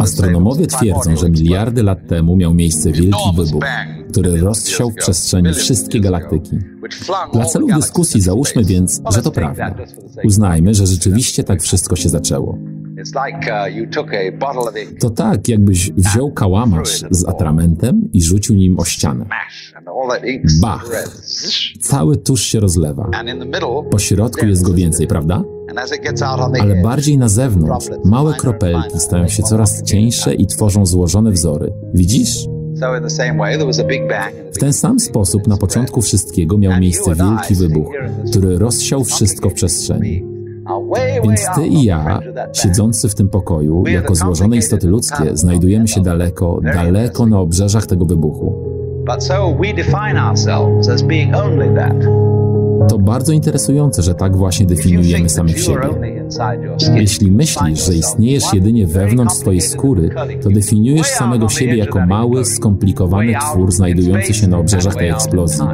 Astronomowie twierdzą, że miliardy lat temu miał miejsce wielki wybuch, który rozsiał w przestrzeni wszystkie galaktyki. Dla celów dyskusji załóżmy więc, że to prawda. Uznajmy, że rzeczywiście tak wszystko się zaczęło. To tak, jakbyś wziął kałamarz z atramentem i rzucił nim o ścianę. Bach! Cały tusz się rozlewa. Po środku jest go więcej, prawda? Ale bardziej na zewnątrz małe kropelki stają się coraz cieńsze i tworzą złożone wzory. Widzisz? W ten sam sposób na początku wszystkiego miał miejsce wielki wybuch, który rozsiał wszystko w przestrzeni. Więc ty i ja, siedzący w tym pokoju, jako złożone istoty ludzkie, znajdujemy się daleko, daleko na obrzeżach tego wybuchu. To bardzo interesujące, że tak właśnie definiujemy samych siebie. Jeśli myślisz, że istniejesz jedynie wewnątrz swojej skóry, to definiujesz samego siebie jako mały, skomplikowany twór znajdujący się na obrzeżach tej eksplozji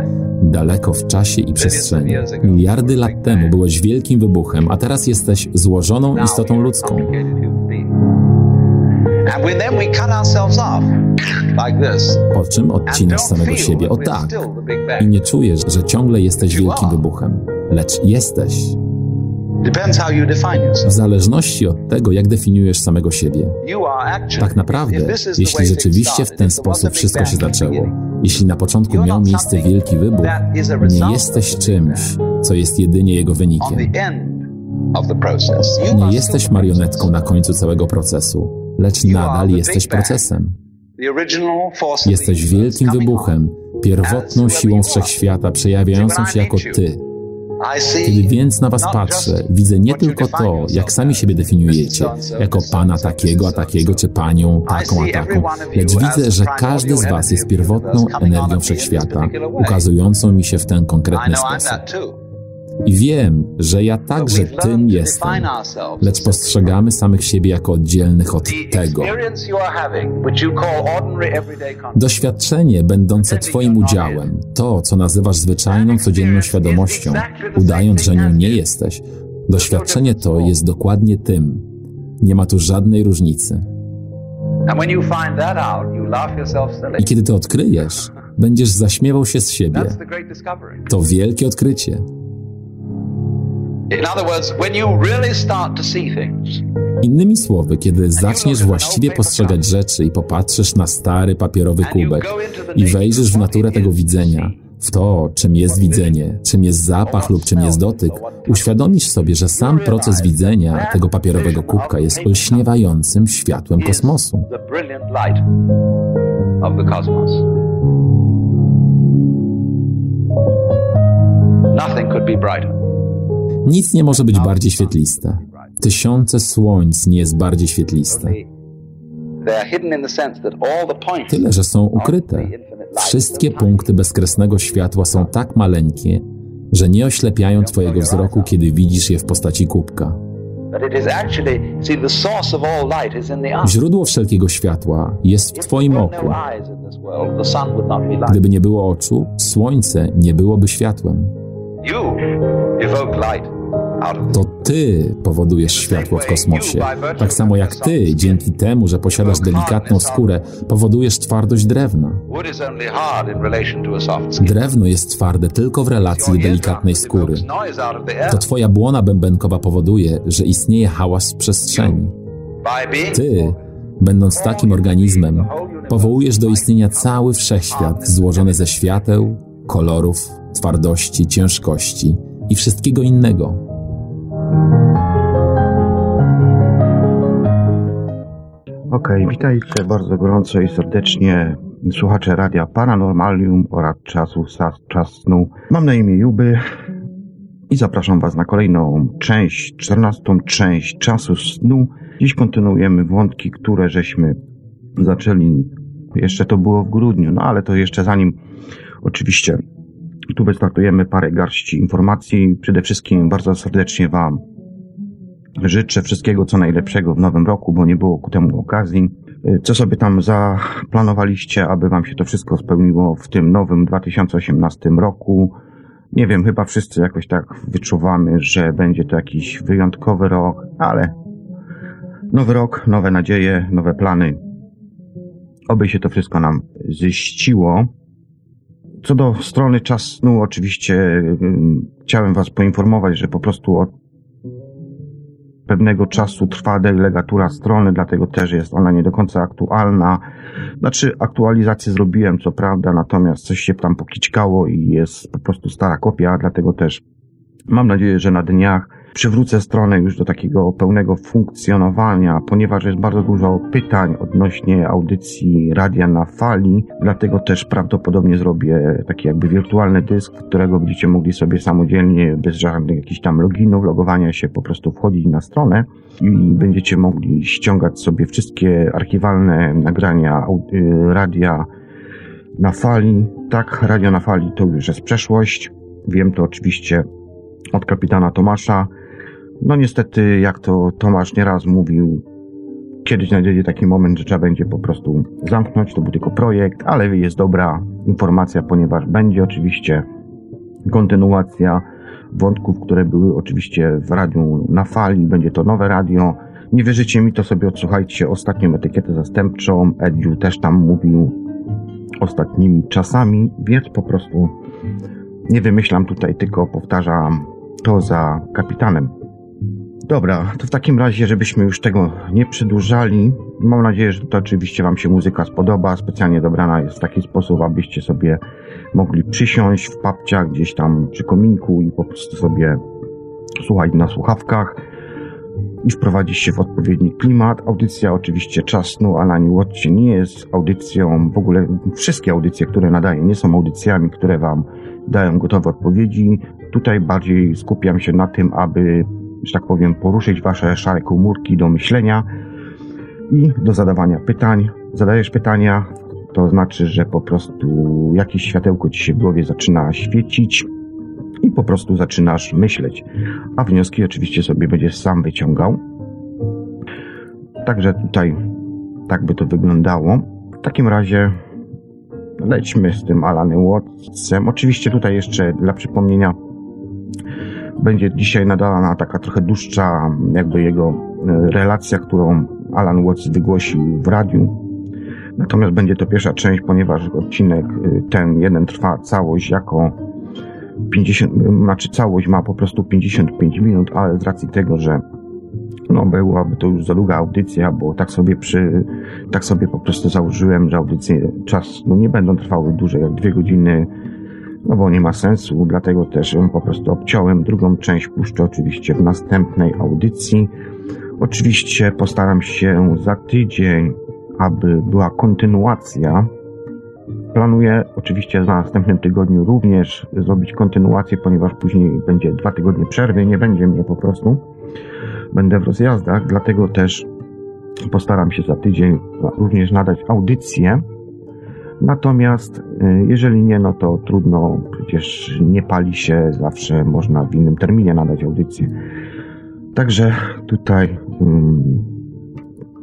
daleko w czasie i przestrzeni. Miliardy lat temu byłeś wielkim wybuchem, a teraz jesteś złożoną istotą ludzką. Po czym odcinasz samego siebie, o tak. I nie czujesz, że ciągle jesteś wielkim wybuchem, lecz jesteś. W zależności od tego, jak definiujesz samego siebie. Tak naprawdę, jeśli rzeczywiście w ten sposób wszystko się zaczęło, jeśli na początku miał miejsce wielki wybuch, nie jesteś czymś, co jest jedynie jego wynikiem. Nie jesteś marionetką na końcu całego procesu, lecz nadal jesteś procesem. Jesteś wielkim wybuchem, pierwotną siłą wszechświata, przejawiającą się jako Ty, kiedy więc na Was patrzę, widzę nie tylko to, jak sami siebie definiujecie, jako pana takiego, a takiego, czy panią taką, a taką, lecz widzę, że każdy z Was jest pierwotną energią wszechświata, ukazującą mi się w ten konkretny sposób. I wiem, że ja także tym jestem, lecz postrzegamy samych siebie jako oddzielnych od tego. Doświadczenie będące Twoim udziałem, to, co nazywasz zwyczajną, codzienną świadomością, udając, że nią nie jesteś, doświadczenie to jest dokładnie tym. Nie ma tu żadnej różnicy. I kiedy to odkryjesz, będziesz zaśmiewał się z siebie. To wielkie odkrycie. Innymi słowy, kiedy zaczniesz właściwie postrzegać rzeczy i popatrzysz na stary papierowy kubek i wejrzysz w naturę tego widzenia, w to, czym jest widzenie, czym jest zapach lub czym jest dotyk, uświadomisz sobie, że sam proces widzenia tego papierowego kubka jest olśniewającym światłem kosmosu. Nothing could be brighter. Nic nie może być bardziej świetliste. Tysiące słońc nie jest bardziej świetliste. Tyle, że są ukryte. Wszystkie punkty bezkresnego światła są tak maleńkie, że nie oślepiają Twojego wzroku, kiedy widzisz je w postaci kubka. Źródło wszelkiego światła jest w Twoim oku. Gdyby nie było oczu, słońce nie byłoby światłem. To ty powodujesz światło w kosmosie. Tak samo jak ty, dzięki temu, że posiadasz delikatną skórę, powodujesz twardość drewna. Drewno jest twarde tylko w relacji do delikatnej skóry. To twoja błona bębenkowa powoduje, że istnieje hałas w przestrzeni. Ty, będąc takim organizmem, powołujesz do istnienia cały wszechświat złożony ze świateł, kolorów, twardości, ciężkości i wszystkiego innego. Okej, okay, witajcie bardzo gorąco i serdecznie słuchacze Radia Paranormalium oraz czasu Czas Snu. Mam na imię Juby i zapraszam Was na kolejną część, czternastą część Czasu Snu. Dziś kontynuujemy wątki, które żeśmy zaczęli, jeszcze to było w grudniu, no ale to jeszcze zanim oczywiście tu wystartujemy parę garści informacji. Przede wszystkim bardzo serdecznie Wam życzę wszystkiego co najlepszego w nowym roku, bo nie było ku temu okazji. Co sobie tam zaplanowaliście, aby Wam się to wszystko spełniło w tym nowym 2018 roku? Nie wiem, chyba wszyscy jakoś tak wyczuwamy, że będzie to jakiś wyjątkowy rok, ale Nowy rok, nowe nadzieje, nowe plany. Oby się to wszystko nam ziściło. Co do strony czas snu, oczywiście chciałem Was poinformować, że po prostu od pewnego czasu trwa delegatura strony, dlatego też jest ona nie do końca aktualna. Znaczy, aktualizację zrobiłem, co prawda, natomiast coś się tam pokiczkało i jest po prostu stara kopia, dlatego też mam nadzieję, że na dniach przywrócę stronę już do takiego pełnego funkcjonowania, ponieważ jest bardzo dużo pytań odnośnie audycji radia na fali, dlatego też prawdopodobnie zrobię taki jakby wirtualny dysk, w którego będziecie mogli sobie samodzielnie, bez żadnych jakichś tam loginów, logowania się, po prostu wchodzić na stronę i będziecie mogli ściągać sobie wszystkie archiwalne nagrania y, radia na fali. Tak, radio na fali to już jest przeszłość. Wiem to oczywiście od kapitana Tomasza. No niestety, jak to Tomasz nieraz mówił, kiedyś nadejdzie taki moment, że trzeba będzie po prostu zamknąć. To był tylko projekt, ale jest dobra informacja, ponieważ będzie oczywiście kontynuacja wątków, które były oczywiście w radiu na fali. Będzie to nowe radio. Nie wierzycie mi, to sobie odsłuchajcie ostatnią etykietę zastępczą. Ediu też tam mówił ostatnimi czasami, więc po prostu nie wymyślam tutaj, tylko powtarzam to za kapitanem. Dobra, to w takim razie, żebyśmy już tego nie przedłużali, mam nadzieję, że to oczywiście Wam się muzyka spodoba. Specjalnie dobrana jest w taki sposób, abyście sobie mogli przysiąść w papciach gdzieś tam przy kominku i po prostu sobie słuchać na słuchawkach i wprowadzić się w odpowiedni klimat. Audycja oczywiście Czas Snu Alani Watcie nie jest audycją, w ogóle wszystkie audycje, które nadaję, nie są audycjami, które Wam dają gotowe odpowiedzi. Tutaj bardziej skupiam się na tym, aby że tak powiem, poruszyć wasze szare komórki do myślenia i do zadawania pytań. Zadajesz pytania, to znaczy, że po prostu jakieś światełko ci się w głowie zaczyna świecić i po prostu zaczynasz myśleć. A wnioski oczywiście sobie będziesz sam wyciągał. Także tutaj tak by to wyglądało. W takim razie lećmy z tym Alanem Wattsem. Oczywiście tutaj jeszcze dla przypomnienia będzie dzisiaj nadana taka trochę dłuższa jakby jego e, relacja, którą Alan Watts wygłosił w radiu. Natomiast będzie to pierwsza część, ponieważ odcinek e, ten jeden trwa całość jako 50, znaczy całość ma po prostu 55 minut, ale z racji tego, że no byłaby to już za długa audycja, bo tak sobie przy, tak sobie po prostu założyłem, że audycje czas, no nie będą trwały dłużej jak dwie godziny no bo nie ma sensu, dlatego też ją po prostu obciąłem. Drugą część puszczę oczywiście w następnej audycji. Oczywiście postaram się za tydzień, aby była kontynuacja. Planuję oczywiście za następnym tygodniu również zrobić kontynuację, ponieważ później będzie dwa tygodnie przerwy, nie będzie mnie po prostu. Będę w rozjazdach, dlatego też postaram się za tydzień również nadać audycję Natomiast y, jeżeli nie, no to trudno, przecież nie pali się, zawsze można w innym terminie nadać audycję. Także tutaj um,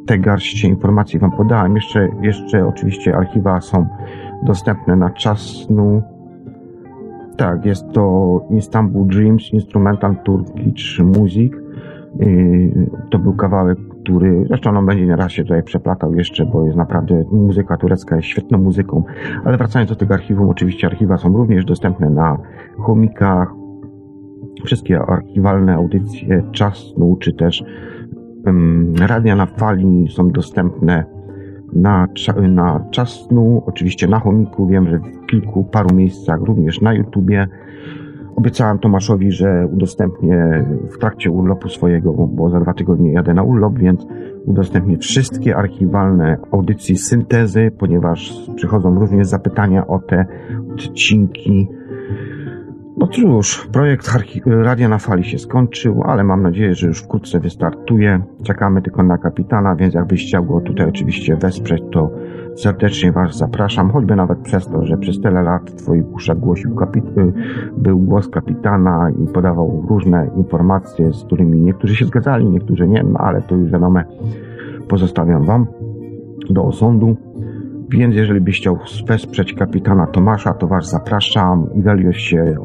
te garście informacji Wam podałem. Jeszcze, jeszcze oczywiście archiwa są dostępne na czas snu. Tak, jest to Istanbul Dreams Instrumental Turkish Music. Yy, to był kawałek który zresztą on będzie nieraz się tutaj przeplatał jeszcze, bo jest naprawdę muzyka turecka jest świetną muzyką. Ale wracając do tego archiwum, oczywiście archiwa są również dostępne na chomikach. Wszystkie archiwalne audycje czasnu, czy też radia na fali są dostępne na, na czasnu, oczywiście na chomiku. Wiem, że w kilku, paru miejscach również na YouTubie. Obiecałem Tomaszowi, że udostępnię w trakcie urlopu swojego, bo za dwa tygodnie jadę na urlop, więc udostępnię wszystkie archiwalne audycje syntezy, ponieważ przychodzą również zapytania o te odcinki. No cóż, projekt Radia na Fali się skończył, ale mam nadzieję, że już wkrótce wystartuje. Czekamy tylko na kapitana, więc jakbyś chciał go tutaj oczywiście wesprzeć, to Serdecznie Was zapraszam, choćby nawet przez to, że przez tyle lat w Twoich uszach głosił kapit- y, był głos kapitana i podawał różne informacje, z którymi niektórzy się zgadzali, niektórzy nie, no ale to już wiadome, pozostawiam Wam do osądu. Więc jeżeli byś chciał wesprzeć kapitana Tomasza, to Was zapraszam. Ivelios się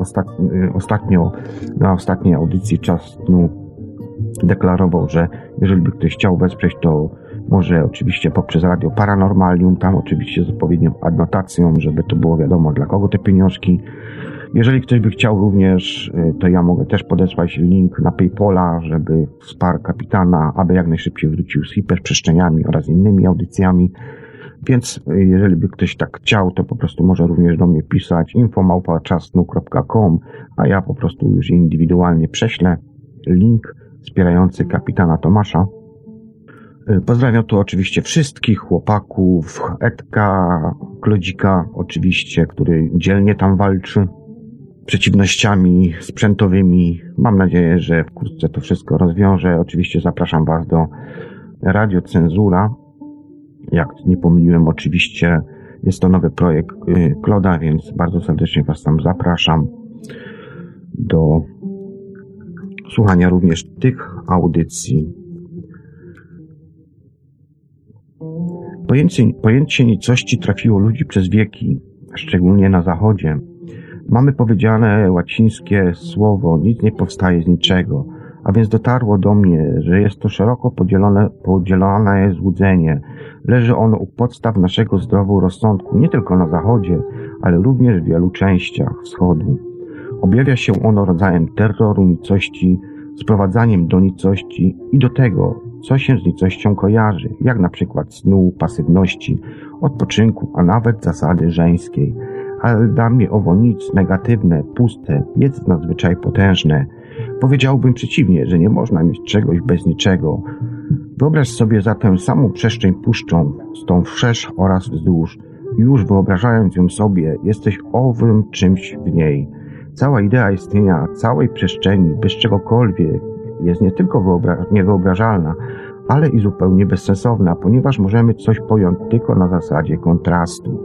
y, ostatnio na ostatniej audycji Czas deklarował, że jeżeli by ktoś chciał wesprzeć, to może oczywiście poprzez Radio Paranormalium, tam oczywiście z odpowiednią adnotacją, żeby to było wiadomo dla kogo te pieniążki. Jeżeli ktoś by chciał również, y, to ja mogę też podesłać link na Paypola, żeby wsparł kapitana, aby jak najszybciej wrócił z hiperprzestrzeniami oraz innymi audycjami. Więc y, jeżeli by ktoś tak chciał, to po prostu może również do mnie pisać infomałpaczasnu.com, a ja po prostu już indywidualnie prześlę link wspierający kapitana Tomasza. Pozdrawiam tu oczywiście wszystkich chłopaków, Edka, Klodzika oczywiście, który dzielnie tam walczy przeciwnościami sprzętowymi. Mam nadzieję, że wkrótce to wszystko rozwiąże. Oczywiście zapraszam Was do Radio Cenzura. Jak nie pomyliłem, oczywiście jest to nowy projekt y, Kloda, więc bardzo serdecznie Was tam zapraszam do słuchania również tych audycji. Pojęcie, pojęcie nicości trafiło ludzi przez wieki, szczególnie na zachodzie. Mamy powiedziane łacińskie słowo nic nie powstaje z niczego, a więc dotarło do mnie, że jest to szeroko podzielone, podzielone złudzenie. Leży ono u podstaw naszego zdrowu rozsądku nie tylko na zachodzie, ale również w wielu częściach wschodu. Objawia się ono rodzajem terroru, nicości, sprowadzaniem do nicości i do tego, co się z nicością kojarzy, jak na przykład snu, pasywności, odpoczynku, a nawet zasady żeńskiej – ale dla mnie owo nic negatywne, puste, jest nadzwyczaj potężne. Powiedziałbym przeciwnie, że nie można mieć czegoś bez niczego. Wyobraź sobie zatem samą przestrzeń puszczą, z tą wszerz oraz wzdłuż. Już wyobrażając ją sobie, jesteś owym czymś w niej. Cała idea istnienia całej przestrzeni bez czegokolwiek jest nie tylko wyobra niewyobrażalna, ale i zupełnie bezsensowna, ponieważ możemy coś pojąć tylko na zasadzie kontrastu.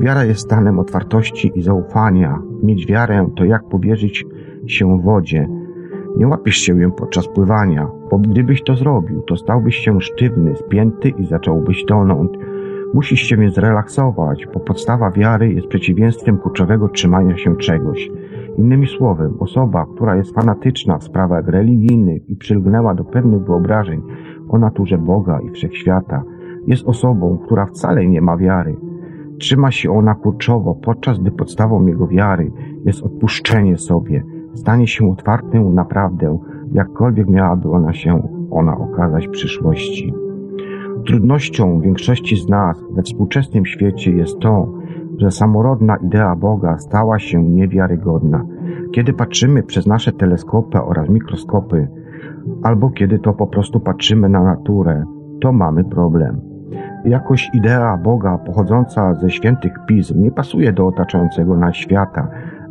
Wiara jest stanem otwartości i zaufania. Mieć wiarę to jak powierzyć się wodzie. Nie łapiesz się ją podczas pływania, bo gdybyś to zrobił, to stałbyś się sztywny, spięty i zacząłbyś tonąć. Musisz się więc relaksować, bo podstawa wiary jest przeciwieństwem kurczowego trzymania się czegoś. Innymi słowy, osoba, która jest fanatyczna w sprawach religijnych i przylgnęła do pewnych wyobrażeń o naturze Boga i wszechświata, jest osobą, która wcale nie ma wiary. Trzyma się ona kurczowo, podczas gdy podstawą jego wiary jest odpuszczenie sobie, stanie się otwartym naprawdę, jakkolwiek miałaby ona się ona okazać w przyszłości. Trudnością większości z nas we współczesnym świecie jest to, że samorodna idea Boga stała się niewiarygodna. Kiedy patrzymy przez nasze teleskopy oraz mikroskopy, albo kiedy to po prostu patrzymy na naturę, to mamy problem. Jakoś idea Boga pochodząca ze świętych pism nie pasuje do otaczającego nas świata,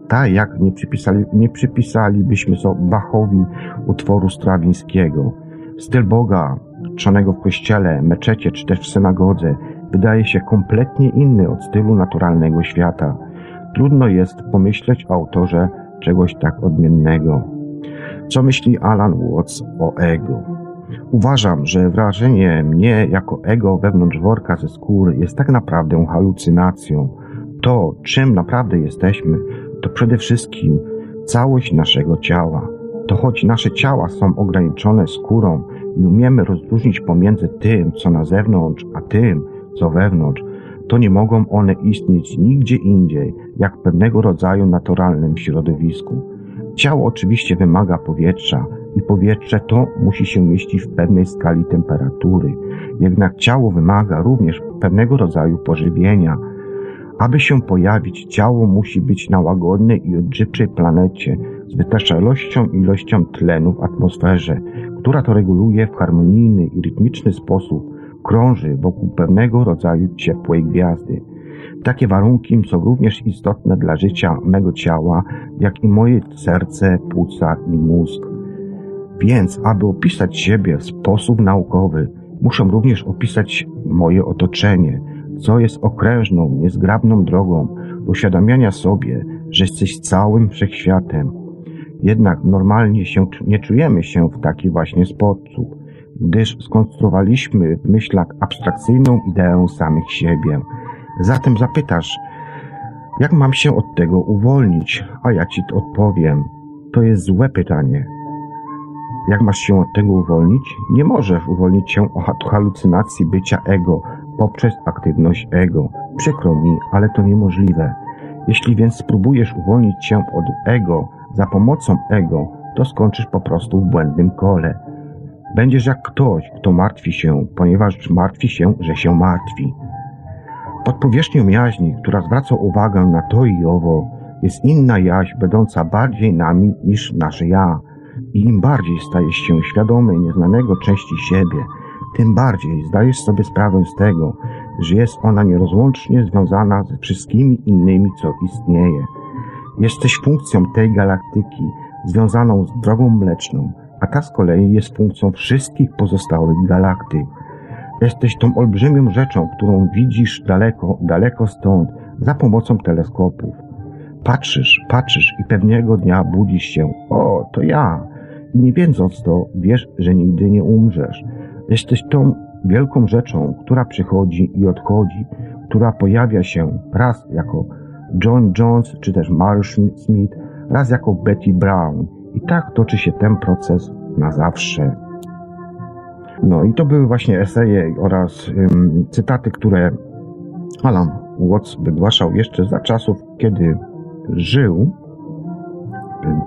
tak jak nie, przypisali, nie przypisalibyśmy Bachowi utworu strawińskiego. Styl Boga, czonego w kościele, meczecie czy też w synagodze, wydaje się kompletnie inny od stylu naturalnego świata. Trudno jest pomyśleć o autorze czegoś tak odmiennego. Co myśli Alan Watts o ego? Uważam, że wrażenie mnie jako ego wewnątrz worka ze skóry jest tak naprawdę halucynacją. To, czym naprawdę jesteśmy, to przede wszystkim całość naszego ciała. To choć nasze ciała są ograniczone skórą i umiemy rozróżnić pomiędzy tym, co na zewnątrz, a tym, co wewnątrz, to nie mogą one istnieć nigdzie indziej, jak pewnego rodzaju naturalnym środowisku. Ciało oczywiście wymaga powietrza, i powietrze to musi się mieścić w pewnej skali temperatury. Jednak ciało wymaga również pewnego rodzaju pożywienia. Aby się pojawić, ciało musi być na łagodnej i odżywczej planecie z wystarczającą ilością tlenu w atmosferze, która to reguluje w harmonijny i rytmiczny sposób, krąży wokół pewnego rodzaju ciepłej gwiazdy. Takie warunki są również istotne dla życia mego ciała, jak i moje serce, płuca i mózg. Więc, aby opisać siebie w sposób naukowy, muszę również opisać moje otoczenie, co jest okrężną, niezgrabną drogą do uświadamiania sobie, że jesteś całym wszechświatem. Jednak normalnie się, nie czujemy się w taki właśnie sposób, gdyż skonstruowaliśmy w myślach abstrakcyjną ideę samych siebie. Zatem zapytasz, jak mam się od tego uwolnić? A ja ci odpowiem. To jest złe pytanie. Jak masz się od tego uwolnić? Nie możesz uwolnić się od halucynacji bycia ego poprzez aktywność ego. Przykro mi, ale to niemożliwe. Jeśli więc spróbujesz uwolnić się od ego za pomocą ego, to skończysz po prostu w błędnym kole. Będziesz jak ktoś, kto martwi się, ponieważ martwi się, że się martwi. Pod powierzchnią jaźni, która zwraca uwagę na to i owo, jest inna jaźń, będąca bardziej nami niż nasze ja. I im bardziej stajesz się świadomy nieznanego części siebie, tym bardziej zdajesz sobie sprawę z tego, że jest ona nierozłącznie związana ze wszystkimi innymi, co istnieje. Jesteś funkcją tej galaktyki, związaną z drogą mleczną, a ta z kolei jest funkcją wszystkich pozostałych galaktyk. Jesteś tą olbrzymią rzeczą, którą widzisz daleko, daleko stąd, za pomocą teleskopów. Patrzysz, patrzysz i pewnego dnia budzisz się. O, to ja. Nie wiedząc to, wiesz, że nigdy nie umrzesz. Jesteś tą wielką rzeczą, która przychodzi i odchodzi, która pojawia się raz jako John Jones czy też Marshall Smith, raz jako Betty Brown. I tak toczy się ten proces na zawsze. No i to były właśnie eseje oraz ym, cytaty, które Alan Watts wygłaszał jeszcze za czasów, kiedy żył.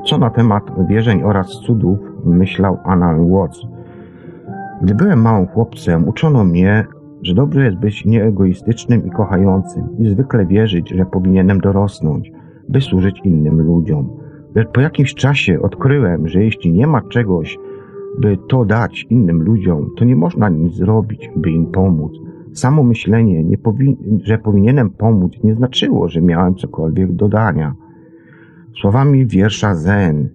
Co na temat wierzeń oraz cudów myślał Alan Watts. Gdy byłem małym chłopcem, uczono mnie, że dobrze jest być nieegoistycznym i kochającym i zwykle wierzyć, że powinienem dorosnąć, by służyć innym ludziom. Lecz po jakimś czasie odkryłem, że jeśli nie ma czegoś, by to dać innym ludziom, to nie można nic zrobić, by im pomóc. Samo myślenie, że powinienem pomóc, nie znaczyło, że miałem cokolwiek do dania. Słowami wiersza Zen,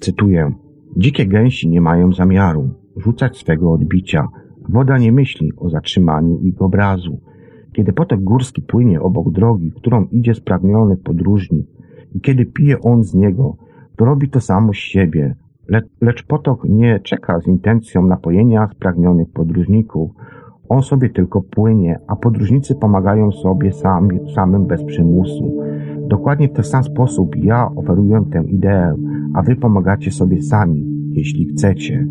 cytuję, Dzikie gęsi nie mają zamiaru rzucać swego odbicia. Woda nie myśli o zatrzymaniu ich obrazu. Kiedy potok górski płynie obok drogi, którą idzie spragniony podróżnik, i kiedy pije on z niego, to robi to samo z siebie, Le, lecz potok nie czeka z intencją napojenia spragnionych podróżników. On sobie tylko płynie, a podróżnicy pomagają sobie sami, samym bez przymusu. Dokładnie w ten sam sposób ja oferuję tę ideę, a wy pomagacie sobie sami, jeśli chcecie.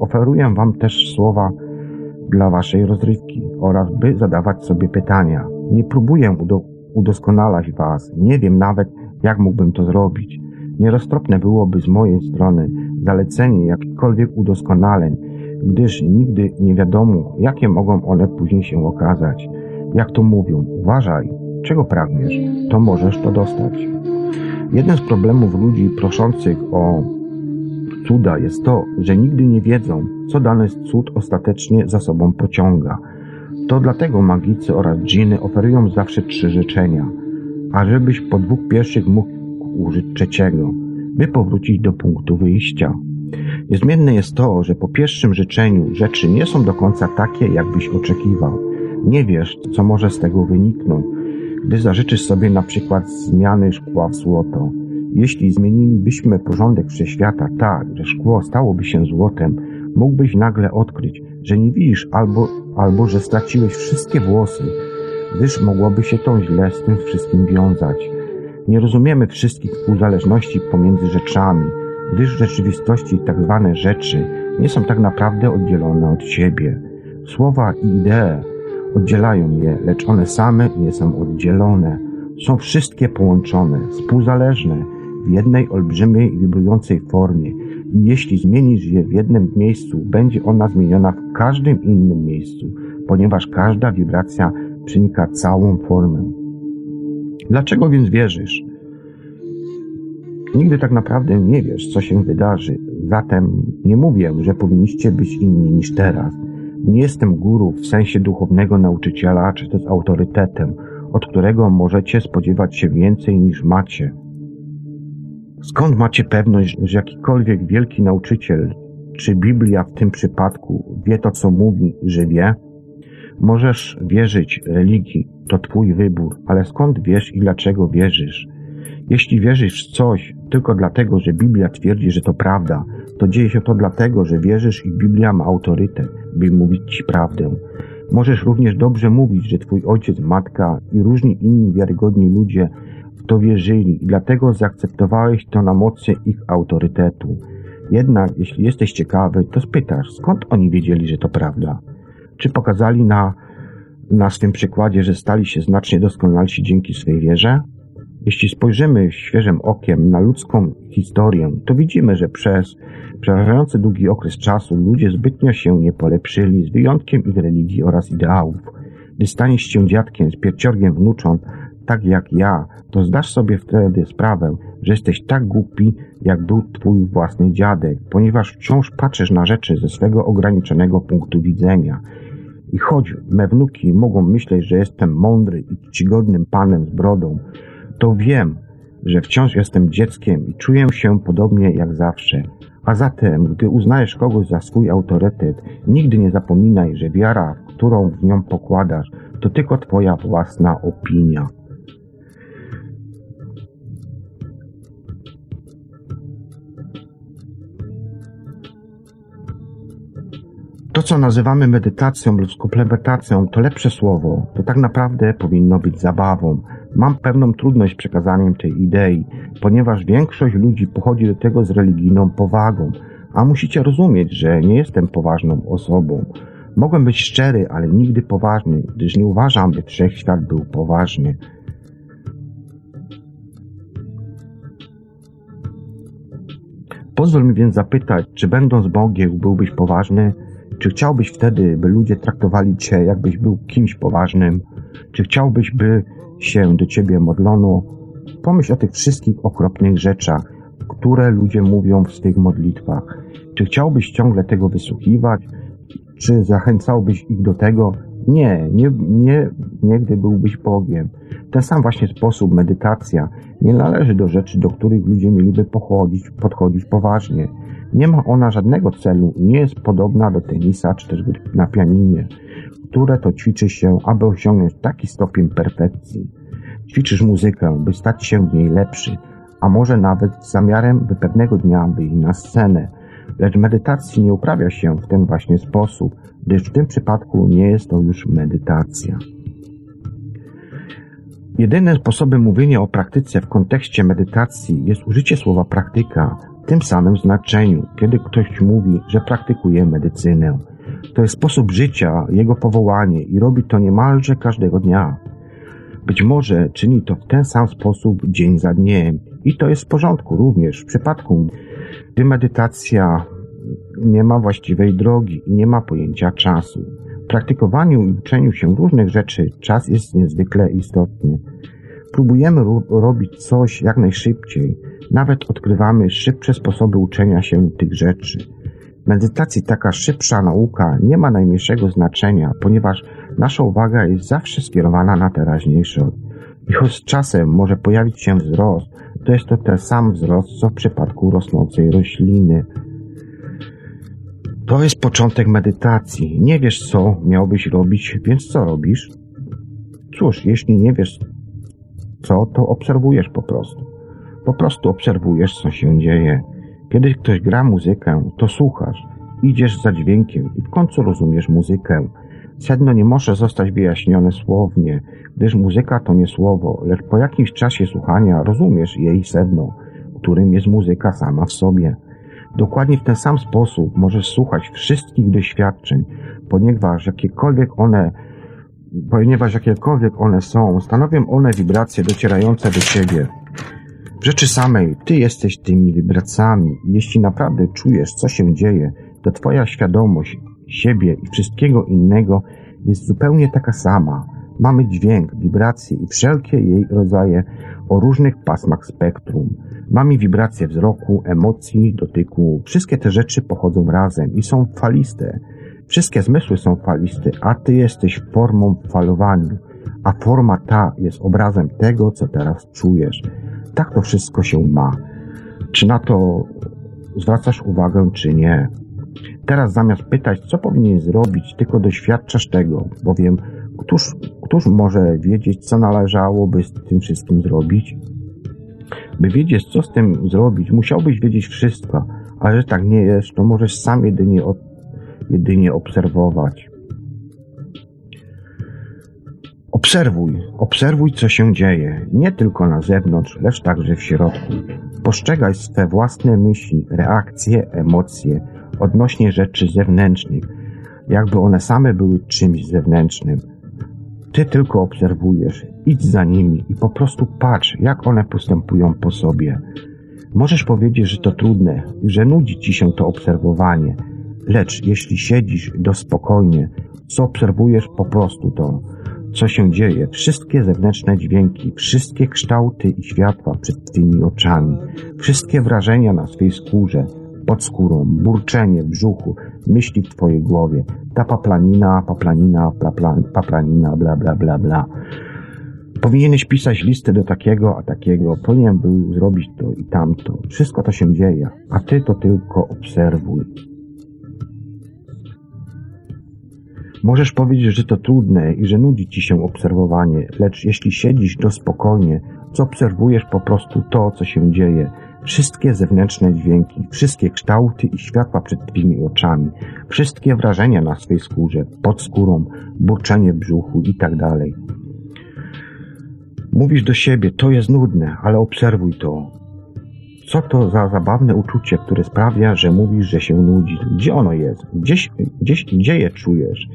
Oferuję wam też słowa dla waszej rozrywki oraz by zadawać sobie pytania. Nie próbuję udoskonalać was, nie wiem nawet, jak mógłbym to zrobić. Nieroztropne byłoby z mojej strony zalecenie jakichkolwiek udoskonaleń, gdyż nigdy nie wiadomo, jakie mogą one później się okazać. Jak to mówią, uważaj, czego pragniesz, to możesz to dostać. Jeden z problemów ludzi proszących o cuda jest to, że nigdy nie wiedzą, co dany cud ostatecznie za sobą pociąga. To dlatego magicy oraz dżiny oferują zawsze trzy życzenia, a żebyś po dwóch pierwszych mógł użyć trzeciego, by powrócić do punktu wyjścia. Niezmienne jest to, że po pierwszym życzeniu rzeczy nie są do końca takie, jakbyś oczekiwał. Nie wiesz, co może z tego wyniknąć, gdy zażyczysz sobie na przykład zmiany szkła w złoto. Jeśli zmienilibyśmy porządek wszechświata tak, że szkło stałoby się złotem, mógłbyś nagle odkryć, że nie widzisz albo, albo że straciłeś wszystkie włosy, gdyż mogłoby się to źle z tym wszystkim wiązać. Nie rozumiemy wszystkich uzależności pomiędzy rzeczami, gdyż w rzeczywistości tak zwane rzeczy nie są tak naprawdę oddzielone od siebie. Słowa i idee oddzielają je, lecz one same nie są oddzielone. Są wszystkie połączone, współzależne w jednej olbrzymiej wibrującej formie i jeśli zmienisz je w jednym miejscu, będzie ona zmieniona w każdym innym miejscu, ponieważ każda wibracja przenika całą formę. Dlaczego więc wierzysz? Nigdy tak naprawdę nie wiesz, co się wydarzy. Zatem nie mówię, że powinniście być inni niż teraz. Nie jestem guru w sensie duchownego nauczyciela czy też autorytetem, od którego możecie spodziewać się więcej niż macie. Skąd macie pewność, że jakikolwiek wielki nauczyciel, czy Biblia w tym przypadku, wie to, co mówi, że wie? Możesz wierzyć religii, to twój wybór, ale skąd wiesz i dlaczego wierzysz? Jeśli wierzysz w coś tylko dlatego, że Biblia twierdzi, że to prawda, to dzieje się to dlatego, że wierzysz i Biblia ma autorytet, by mówić ci prawdę. Możesz również dobrze mówić, że twój ojciec, matka i różni inni wiarygodni ludzie w to wierzyli i dlatego zaakceptowałeś to na mocy ich autorytetu. Jednak, jeśli jesteś ciekawy, to spytasz, skąd oni wiedzieli, że to prawda? Czy pokazali na, na swym przykładzie, że stali się znacznie doskonalsi dzięki swej wierze? Jeśli spojrzymy świeżym okiem na ludzką historię, to widzimy, że przez przerażający długi okres czasu ludzie zbytnio się nie polepszyli, z wyjątkiem ich religii oraz ideałów. Gdy staniesz się dziadkiem z pierciorgiem wnucząt, tak jak ja, to zdasz sobie wtedy sprawę, że jesteś tak głupi, jak był twój własny dziadek, ponieważ wciąż patrzysz na rzeczy ze swego ograniczonego punktu widzenia. I choć me wnuki mogą myśleć, że jestem mądry i czcigodnym panem z brodą, to wiem, że wciąż jestem dzieckiem i czuję się podobnie jak zawsze. A zatem, gdy uznajesz kogoś za swój autorytet, nigdy nie zapominaj, że wiara, którą w nią pokładasz, to tylko twoja własna opinia. Co nazywamy medytacją lub komplementacją, to lepsze słowo. To tak naprawdę powinno być zabawą. Mam pewną trudność przekazaniem tej idei, ponieważ większość ludzi pochodzi do tego z religijną powagą, a musicie rozumieć, że nie jestem poważną osobą. Mogłem być szczery, ale nigdy poważny, gdyż nie uważam, by wszechświat był poważny. Pozwól mi więc zapytać, czy będąc Bogiem byłbyś poważny? Czy chciałbyś wtedy, by ludzie traktowali cię, jakbyś był kimś poważnym? Czy chciałbyś, by się do ciebie modlono? Pomyśl o tych wszystkich okropnych rzeczach, które ludzie mówią w swych modlitwach. Czy chciałbyś ciągle tego wysłuchiwać? Czy zachęcałbyś ich do tego? Nie, nie, nie, nie gdy byłbyś Bogiem. Ten sam właśnie sposób medytacja nie należy do rzeczy, do których ludzie mieliby pochodzić, podchodzić poważnie. Nie ma ona żadnego celu i nie jest podobna do tenisa czy też na pianinie, które to ćwiczy się, aby osiągnąć taki stopień perfekcji. Ćwiczysz muzykę, by stać się w niej lepszy, a może nawet z zamiarem, by pewnego dnia wyjść na scenę. Lecz medytacji nie uprawia się w ten właśnie sposób, gdyż w tym przypadku nie jest to już medytacja. Jedynym sposobem mówienia o praktyce w kontekście medytacji jest użycie słowa praktyka, w tym samym znaczeniu, kiedy ktoś mówi, że praktykuje medycynę. To jest sposób życia, jego powołanie i robi to niemalże każdego dnia. Być może czyni to w ten sam sposób dzień za dniem i to jest w porządku również w przypadku, gdy medytacja nie ma właściwej drogi i nie ma pojęcia czasu. W praktykowaniu i uczeniu się różnych rzeczy czas jest niezwykle istotny. Próbujemy robić coś jak najszybciej, nawet odkrywamy szybsze sposoby uczenia się tych rzeczy. W medytacji taka szybsza nauka nie ma najmniejszego znaczenia, ponieważ nasza uwaga jest zawsze skierowana na teraźniejsze. I choć czasem może pojawić się wzrost, to jest to ten sam wzrost, co w przypadku rosnącej rośliny. To jest początek medytacji. Nie wiesz, co miałbyś robić, więc co robisz? Cóż, jeśli nie wiesz, co, to obserwujesz po prostu. Po prostu obserwujesz, co się dzieje. Kiedy ktoś gra muzykę, to słuchasz, idziesz za dźwiękiem i w końcu rozumiesz muzykę. Sedno nie może zostać wyjaśnione słownie, gdyż muzyka to nie słowo, lecz po jakimś czasie słuchania rozumiesz jej sedno, którym jest muzyka sama w sobie. Dokładnie w ten sam sposób możesz słuchać wszystkich doświadczeń, ponieważ jakiekolwiek one ponieważ jakiekolwiek one są, stanowią one wibracje docierające do ciebie. W rzeczy samej ty jesteś tymi wibracjami. Jeśli naprawdę czujesz, co się dzieje, to twoja świadomość siebie i wszystkiego innego jest zupełnie taka sama. Mamy dźwięk, wibracje i wszelkie jej rodzaje o różnych pasmach spektrum. Mamy wibracje wzroku, emocji, dotyku. Wszystkie te rzeczy pochodzą razem i są faliste. Wszystkie zmysły są faliste, a ty jesteś formą w falowaniu, a forma ta jest obrazem tego, co teraz czujesz. Tak to wszystko się ma. Czy na to zwracasz uwagę, czy nie? Teraz zamiast pytać, co powinien zrobić, tylko doświadczasz tego, bowiem któż, któż może wiedzieć, co należałoby z tym wszystkim zrobić? By wiedzieć, co z tym zrobić, musiałbyś wiedzieć wszystko, ale że tak nie jest, to możesz sam jedynie, jedynie obserwować. Obserwuj, obserwuj, co się dzieje, nie tylko na zewnątrz, lecz także w środku. Postrzegaj swe własne myśli, reakcje, emocje odnośnie rzeczy zewnętrznych, jakby one same były czymś zewnętrznym. Ty tylko obserwujesz, idź za nimi i po prostu patrz, jak one postępują po sobie. Możesz powiedzieć, że to trudne że nudzi ci się to obserwowanie, lecz jeśli siedzisz do spokojnie, co obserwujesz po prostu to, co się dzieje, wszystkie zewnętrzne dźwięki, wszystkie kształty i światła przed twymi oczami, wszystkie wrażenia na swej skórze, pod skórą, burczenie w brzuchu, myśli w twojej głowie, ta paplanina, paplanina, papla, paplanina, bla, bla, bla, bla. Powinieneś pisać listę do takiego, a takiego, powinien był zrobić to i tamto. Wszystko to się dzieje, a ty to tylko obserwuj. Możesz powiedzieć, że to trudne i że nudzi ci się obserwowanie, lecz jeśli siedzisz to spokojnie, co obserwujesz po prostu to, co się dzieje, wszystkie zewnętrzne dźwięki, wszystkie kształty i światła przed twymi oczami, wszystkie wrażenia na swej skórze, pod skórą, burczenie brzuchu i tak dalej. Mówisz do siebie, to jest nudne, ale obserwuj to. Co to za zabawne uczucie, które sprawia, że mówisz, że się nudzi? Gdzie ono jest? Gdzieś, gdzieś, gdzie je czujesz?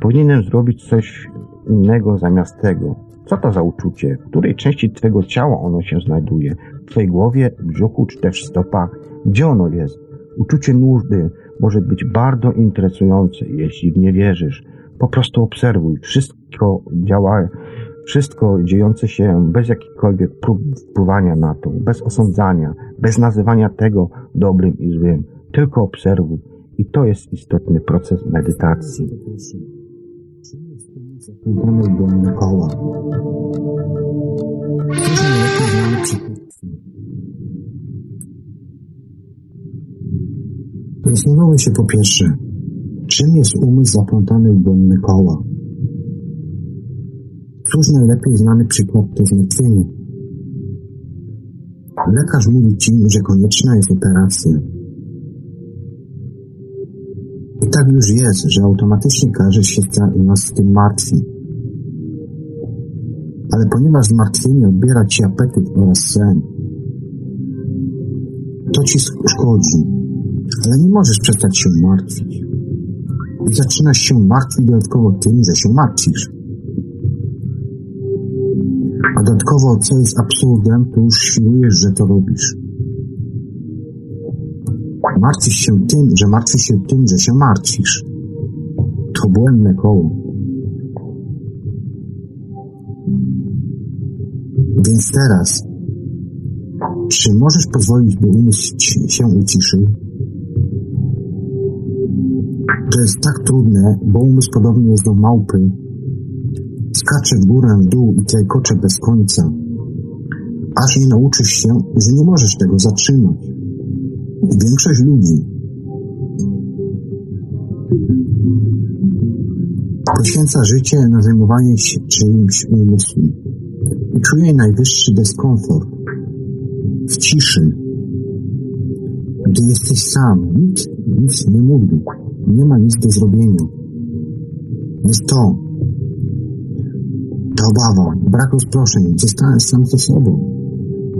Powinienem zrobić coś innego zamiast tego. Co to za uczucie? W której części Twojego ciała ono się znajduje? W Twojej głowie, brzuchu czy też w stopach? Gdzie ono jest? Uczucie nudy może być bardzo interesujące, jeśli w nie wierzysz. Po prostu obserwuj. Wszystko działa, wszystko dziejące się bez jakichkolwiek prób wpływania na to, bez osądzania, bez nazywania tego dobrym i złym. Tylko obserwuj. I to jest istotny proces medytacji. Udamy dookoła. Później lepiej znamy Zastanawiamy się po pierwsze, czym jest umysł zaplątany w dolne koła. Cóż najlepiej znany przykład to zmartwienie. Lekarz mówi ci, że konieczna jest operacja. I tak już jest, że automatycznie każe się nas z tym martwi ale ponieważ zmartwienie odbiera ci apetyt oraz sen, to ci szkodzi, ale nie możesz przestać się martwić. I zaczynasz się martwić dodatkowo tym, że się martwisz. A dodatkowo, co jest absurdem, to już świrujesz, że to robisz. Martwisz się tym, że martwisz się tym, że się martwisz. To błędne koło. Więc teraz, czy możesz pozwolić, by umysł się uciszył? To jest tak trudne, bo umysł podobnie jest do małpy. Skacze w górę, w dół i trajkocze bez końca. Aż nie nauczysz się, że nie możesz tego zatrzymać. Większość ludzi poświęca życie na zajmowanie się czyimś umysłem i czuję najwyższy dyskomfort. W ciszy. Gdy jesteś sam, nikt nic nie mówi, nie ma nic do zrobienia. Jest to. Ta obawa, brak rozproszeń, zostałem sam ze sobą,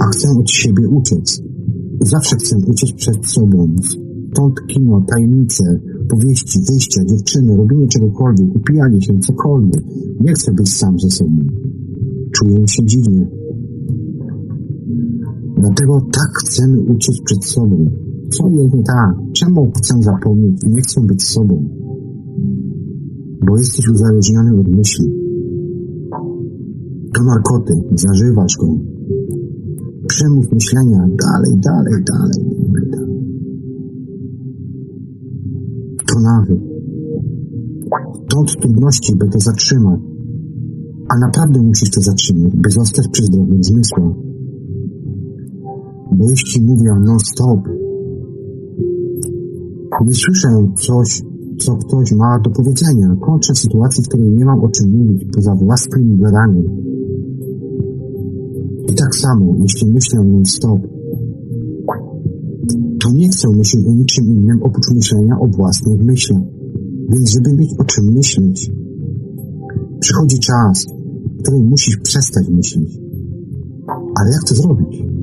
a chcę od siebie uciec. Zawsze chcę uciec przed sobą. Stąd kino, tajemnice, powieści, wyjścia, dziewczyny, robienie czegokolwiek, upijanie się, cokolwiek. Nie chcę być sam ze sobą. Czuję się dziwnie. Dlatego tak chcemy uciec przed sobą. Co jest nie tak? Czemu chcę zapomnieć i nie chcę być sobą? Bo jesteś uzależniony od myśli. To narkotyk, zażywasz go. Przymus myślenia dalej, dalej, dalej, dalej, dalej. To nawyk. Trudności, by to zatrzymać. A naprawdę musisz to zatrzymać, by zostać przy zdrowym zmysłach. Bo jeśli mówię non-stop, nie słyszę coś, co ktoś ma do powiedzenia. Kończę sytuacji, w której nie mam o czym mówić poza własnym gadaniem. I tak samo, jeśli myślę non-stop, to nie chcę myśleć o niczym innym oprócz myślenia o własnych myślach. Więc żeby mieć o czym myśleć, przychodzi czas, której musisz przestać myśleć. Ale jak to zrobić?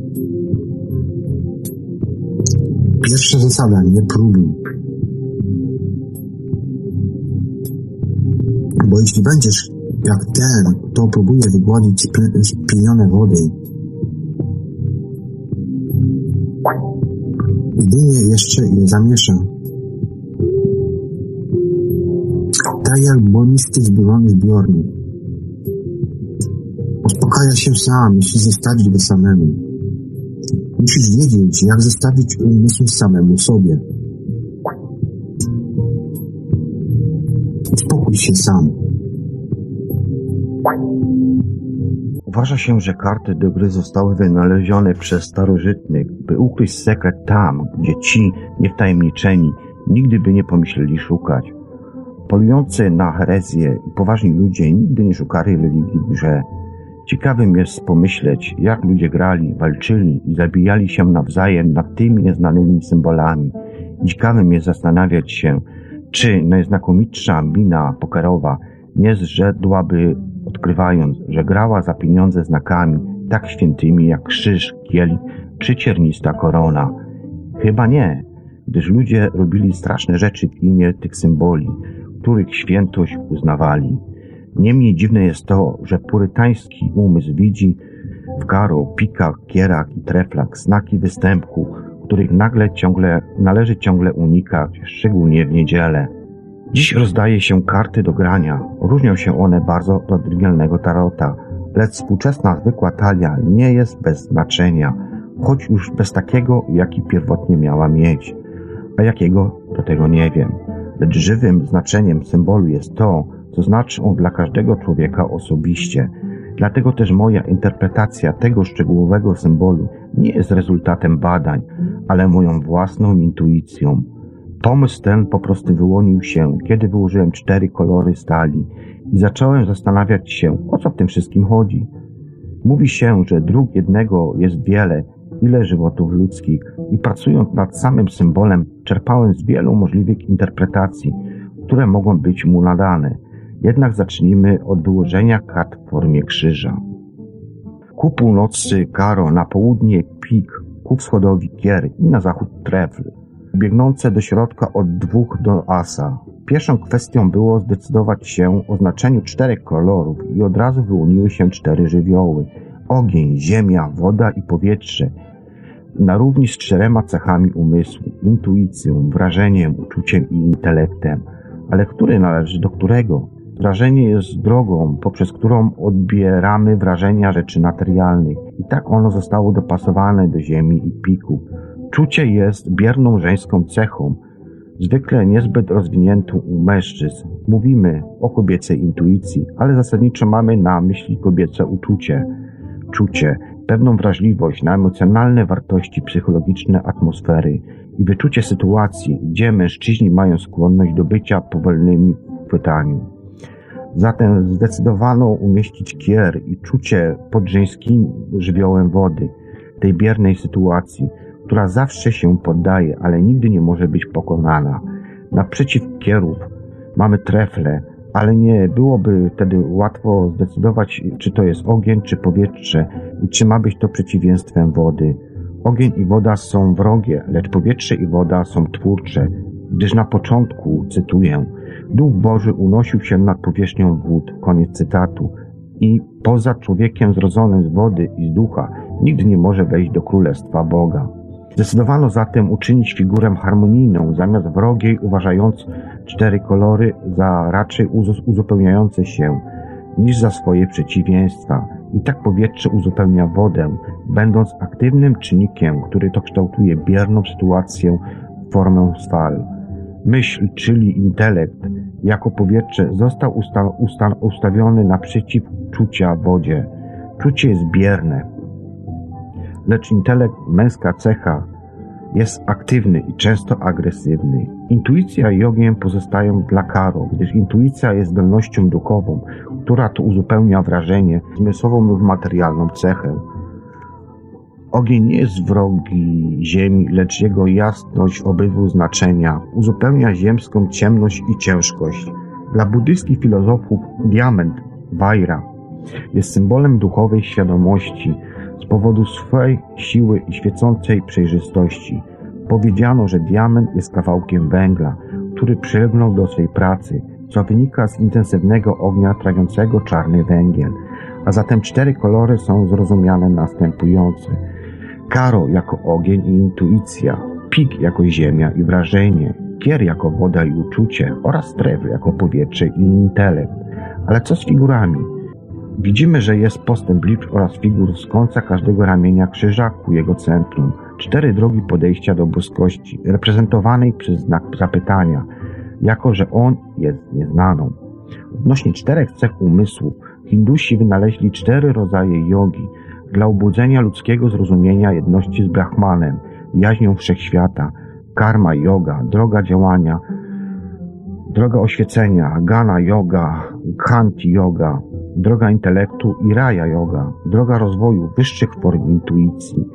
Pierwsza zasada, nie próbuj. Bo jeśli będziesz jak ten, kto próbuje wygładzić spienione wody, jedynie jeszcze je zamiesza. Tak jak bolisty zburzony zbiornik. Uspokaja się sam, jeśli zostawić go samemu. Musisz wiedzieć, jak zostawić umysł samemu sobie. Uspokój się sam. Uważa się, że karty do gry zostały wynalezione przez starożytnych, by ukryć sekret tam, gdzie ci niewtajemniczeni nigdy by nie pomyśleli szukać. Polujący na herezję i poważni ludzie nigdy nie szukali religii grze. Ciekawym jest pomyśleć, jak ludzie grali, walczyli i zabijali się nawzajem nad tymi nieznanymi symbolami. Ciekawym jest zastanawiać się, czy najznakomitsza mina pokerowa nie zrzedłaby odkrywając, że grała za pieniądze znakami tak świętymi jak krzyż, kielich czy ciernista korona. Chyba nie, gdyż ludzie robili straszne rzeczy w imię tych symboli, których świętość uznawali. Niemniej dziwne jest to, że purytański umysł widzi w garo, pikach, kierach i treflach znaki występku, których nagle ciągle, należy ciągle unikać, szczególnie w niedzielę. Dziś rozdaje się karty do grania. Różnią się one bardzo od oryginalnego tarota, lecz współczesna zwykła talia nie jest bez znaczenia, choć już bez takiego, jaki pierwotnie miała mieć. A jakiego, do tego nie wiem. Lecz żywym znaczeniem symbolu jest to, co znaczy on dla każdego człowieka osobiście. Dlatego też moja interpretacja tego szczegółowego symbolu nie jest rezultatem badań, ale moją własną intuicją. Pomysł ten po prostu wyłonił się, kiedy wyłożyłem cztery kolory stali i zacząłem zastanawiać się, o co w tym wszystkim chodzi. Mówi się, że dróg jednego jest wiele, ile żywotów ludzkich i pracując nad samym symbolem czerpałem z wielu możliwych interpretacji, które mogą być mu nadane. Jednak zacznijmy od wyłożenia kart w formie krzyża. Ku północy Karo, na południe Pik, ku wschodowi Kier i na zachód Trefl biegnące do środka od dwóch do asa. Pierwszą kwestią było zdecydować się o znaczeniu czterech kolorów i od razu wyłoniły się cztery żywioły. Ogień, ziemia, woda i powietrze. Na równi z czterema cechami umysłu, intuicją, wrażeniem, uczuciem i intelektem. Ale który należy do którego? Wrażenie jest drogą, poprzez którą odbieramy wrażenia rzeczy materialnych. I tak ono zostało dopasowane do ziemi i piku. Czucie jest bierną żeńską cechą, zwykle niezbyt rozwiniętą u mężczyzn. Mówimy o kobiecej intuicji, ale zasadniczo mamy na myśli kobiece uczucie. Czucie, pewną wrażliwość na emocjonalne wartości psychologiczne atmosfery i wyczucie sytuacji, gdzie mężczyźni mają skłonność do bycia powolnymi w pytaniu. Zatem zdecydowano umieścić kier i czucie pod żeńskim żywiołem wody, tej biernej sytuacji, która zawsze się poddaje, ale nigdy nie może być pokonana. Naprzeciw kierów mamy trefle, ale nie byłoby wtedy łatwo zdecydować, czy to jest ogień, czy powietrze i czy ma być to przeciwieństwem wody. Ogień i woda są wrogie, lecz powietrze i woda są twórcze, gdyż na początku, cytuję, Duch Boży unosił się nad powierzchnią wód, koniec cytatu, i poza człowiekiem zrodzonym z wody i z ducha nikt nie może wejść do królestwa Boga. Zdecydowano zatem uczynić figurę harmonijną, zamiast wrogiej, uważając cztery kolory za raczej uzupełniające się niż za swoje przeciwieństwa. I tak powietrze uzupełnia wodę, będąc aktywnym czynnikiem, który to kształtuje bierną sytuację w formę fal. Myśl, czyli intelekt, jako powietrze został usta usta ustawiony naprzeciw czucia wodzie. Czucie jest bierne, lecz intelekt, męska cecha, jest aktywny i często agresywny. Intuicja i ogień pozostają dla Karo, gdyż intuicja jest zdolnością duchową, która to uzupełnia wrażenie zmysłową lub materialną cechę. Ogień nie jest wrogi ziemi, lecz jego jasność obydwu znaczenia uzupełnia ziemską ciemność i ciężkość. Dla buddyjskich filozofów diament, wajra, Jest symbolem duchowej świadomości z powodu swojej siły i świecącej przejrzystości. Powiedziano, że diament jest kawałkiem węgla, który przylegnął do swej pracy, co wynika z intensywnego ognia trawiącego czarny węgiel. A zatem cztery kolory są zrozumiane następujące. Karo jako ogień i intuicja, pik jako ziemia i wrażenie, kier jako woda i uczucie oraz trew jako powietrze i intelekt. Ale co z figurami? Widzimy, że jest postęp liczb oraz figur z końca każdego ramienia krzyża ku jego centrum. Cztery drogi podejścia do boskości, reprezentowanej przez znak zapytania, jako że on jest nieznaną. Odnośnie czterech cech umysłu, Hindusi wynaleźli cztery rodzaje jogi dla obudzenia ludzkiego zrozumienia jedności z Brahmanem, jaźnią wszechświata, karma yoga, droga działania, droga oświecenia, gana yoga, khanti yoga, droga intelektu i raja yoga, droga rozwoju wyższych form intuicji.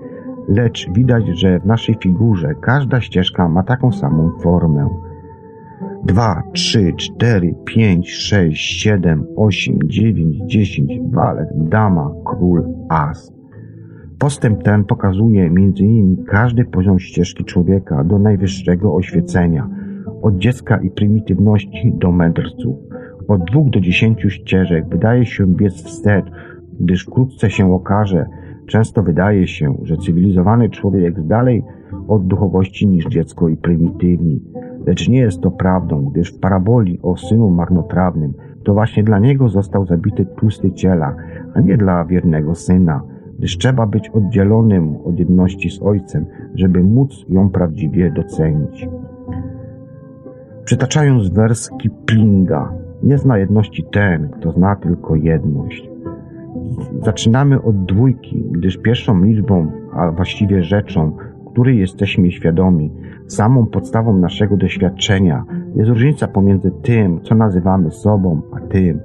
Lecz widać, że w naszej figurze każda ścieżka ma taką samą formę. 2, 3, 4, 5, 6, 7, 8, 9, 10, walet, dama, król, as. Postęp ten pokazuje innymi każdy poziom ścieżki człowieka do najwyższego oświecenia, od dziecka i prymitywności do mędrców. Od dwóch do dziesięciu ścieżek wydaje się biec wstecz, gdyż wkrótce się okaże, często wydaje się, że cywilizowany człowiek jest dalej od duchowości niż dziecko i prymitywni. Lecz nie jest to prawdą, gdyż w paraboli o synu marnotrawnym to właśnie dla niego został zabity tłusty ciela, a nie dla wiernego syna gdyż trzeba być oddzielonym od jedności z Ojcem, żeby móc ją prawdziwie docenić. Przytaczając wers Kiplinga, nie zna jedności ten, kto zna tylko jedność. Zaczynamy od dwójki, gdyż pierwszą liczbą, a właściwie rzeczą, której jesteśmy świadomi, samą podstawą naszego doświadczenia jest różnica pomiędzy tym, co nazywamy sobą, a tym,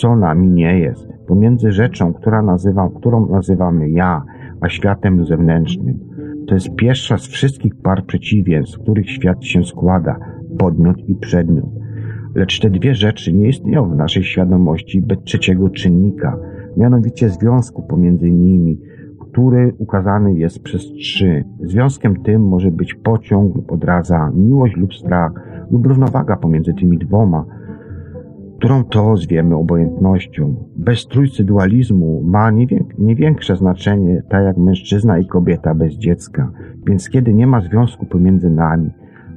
co nami nie jest pomiędzy rzeczą, która nazywa, którą nazywamy ja, a światem zewnętrznym. To jest pierwsza z wszystkich par przeciwieństw, z których świat się składa, podmiot i przedmiot. Lecz te dwie rzeczy nie istnieją w naszej świadomości bez trzeciego czynnika, mianowicie związku pomiędzy nimi, który ukazany jest przez trzy. Związkiem tym może być pociąg lub odraza, miłość lub strach, lub równowaga pomiędzy tymi dwoma, którą to zwiemy obojętnością. Bez trójcy dualizmu ma nie większe znaczenie, tak jak mężczyzna i kobieta bez dziecka. Więc kiedy nie ma związku pomiędzy nami,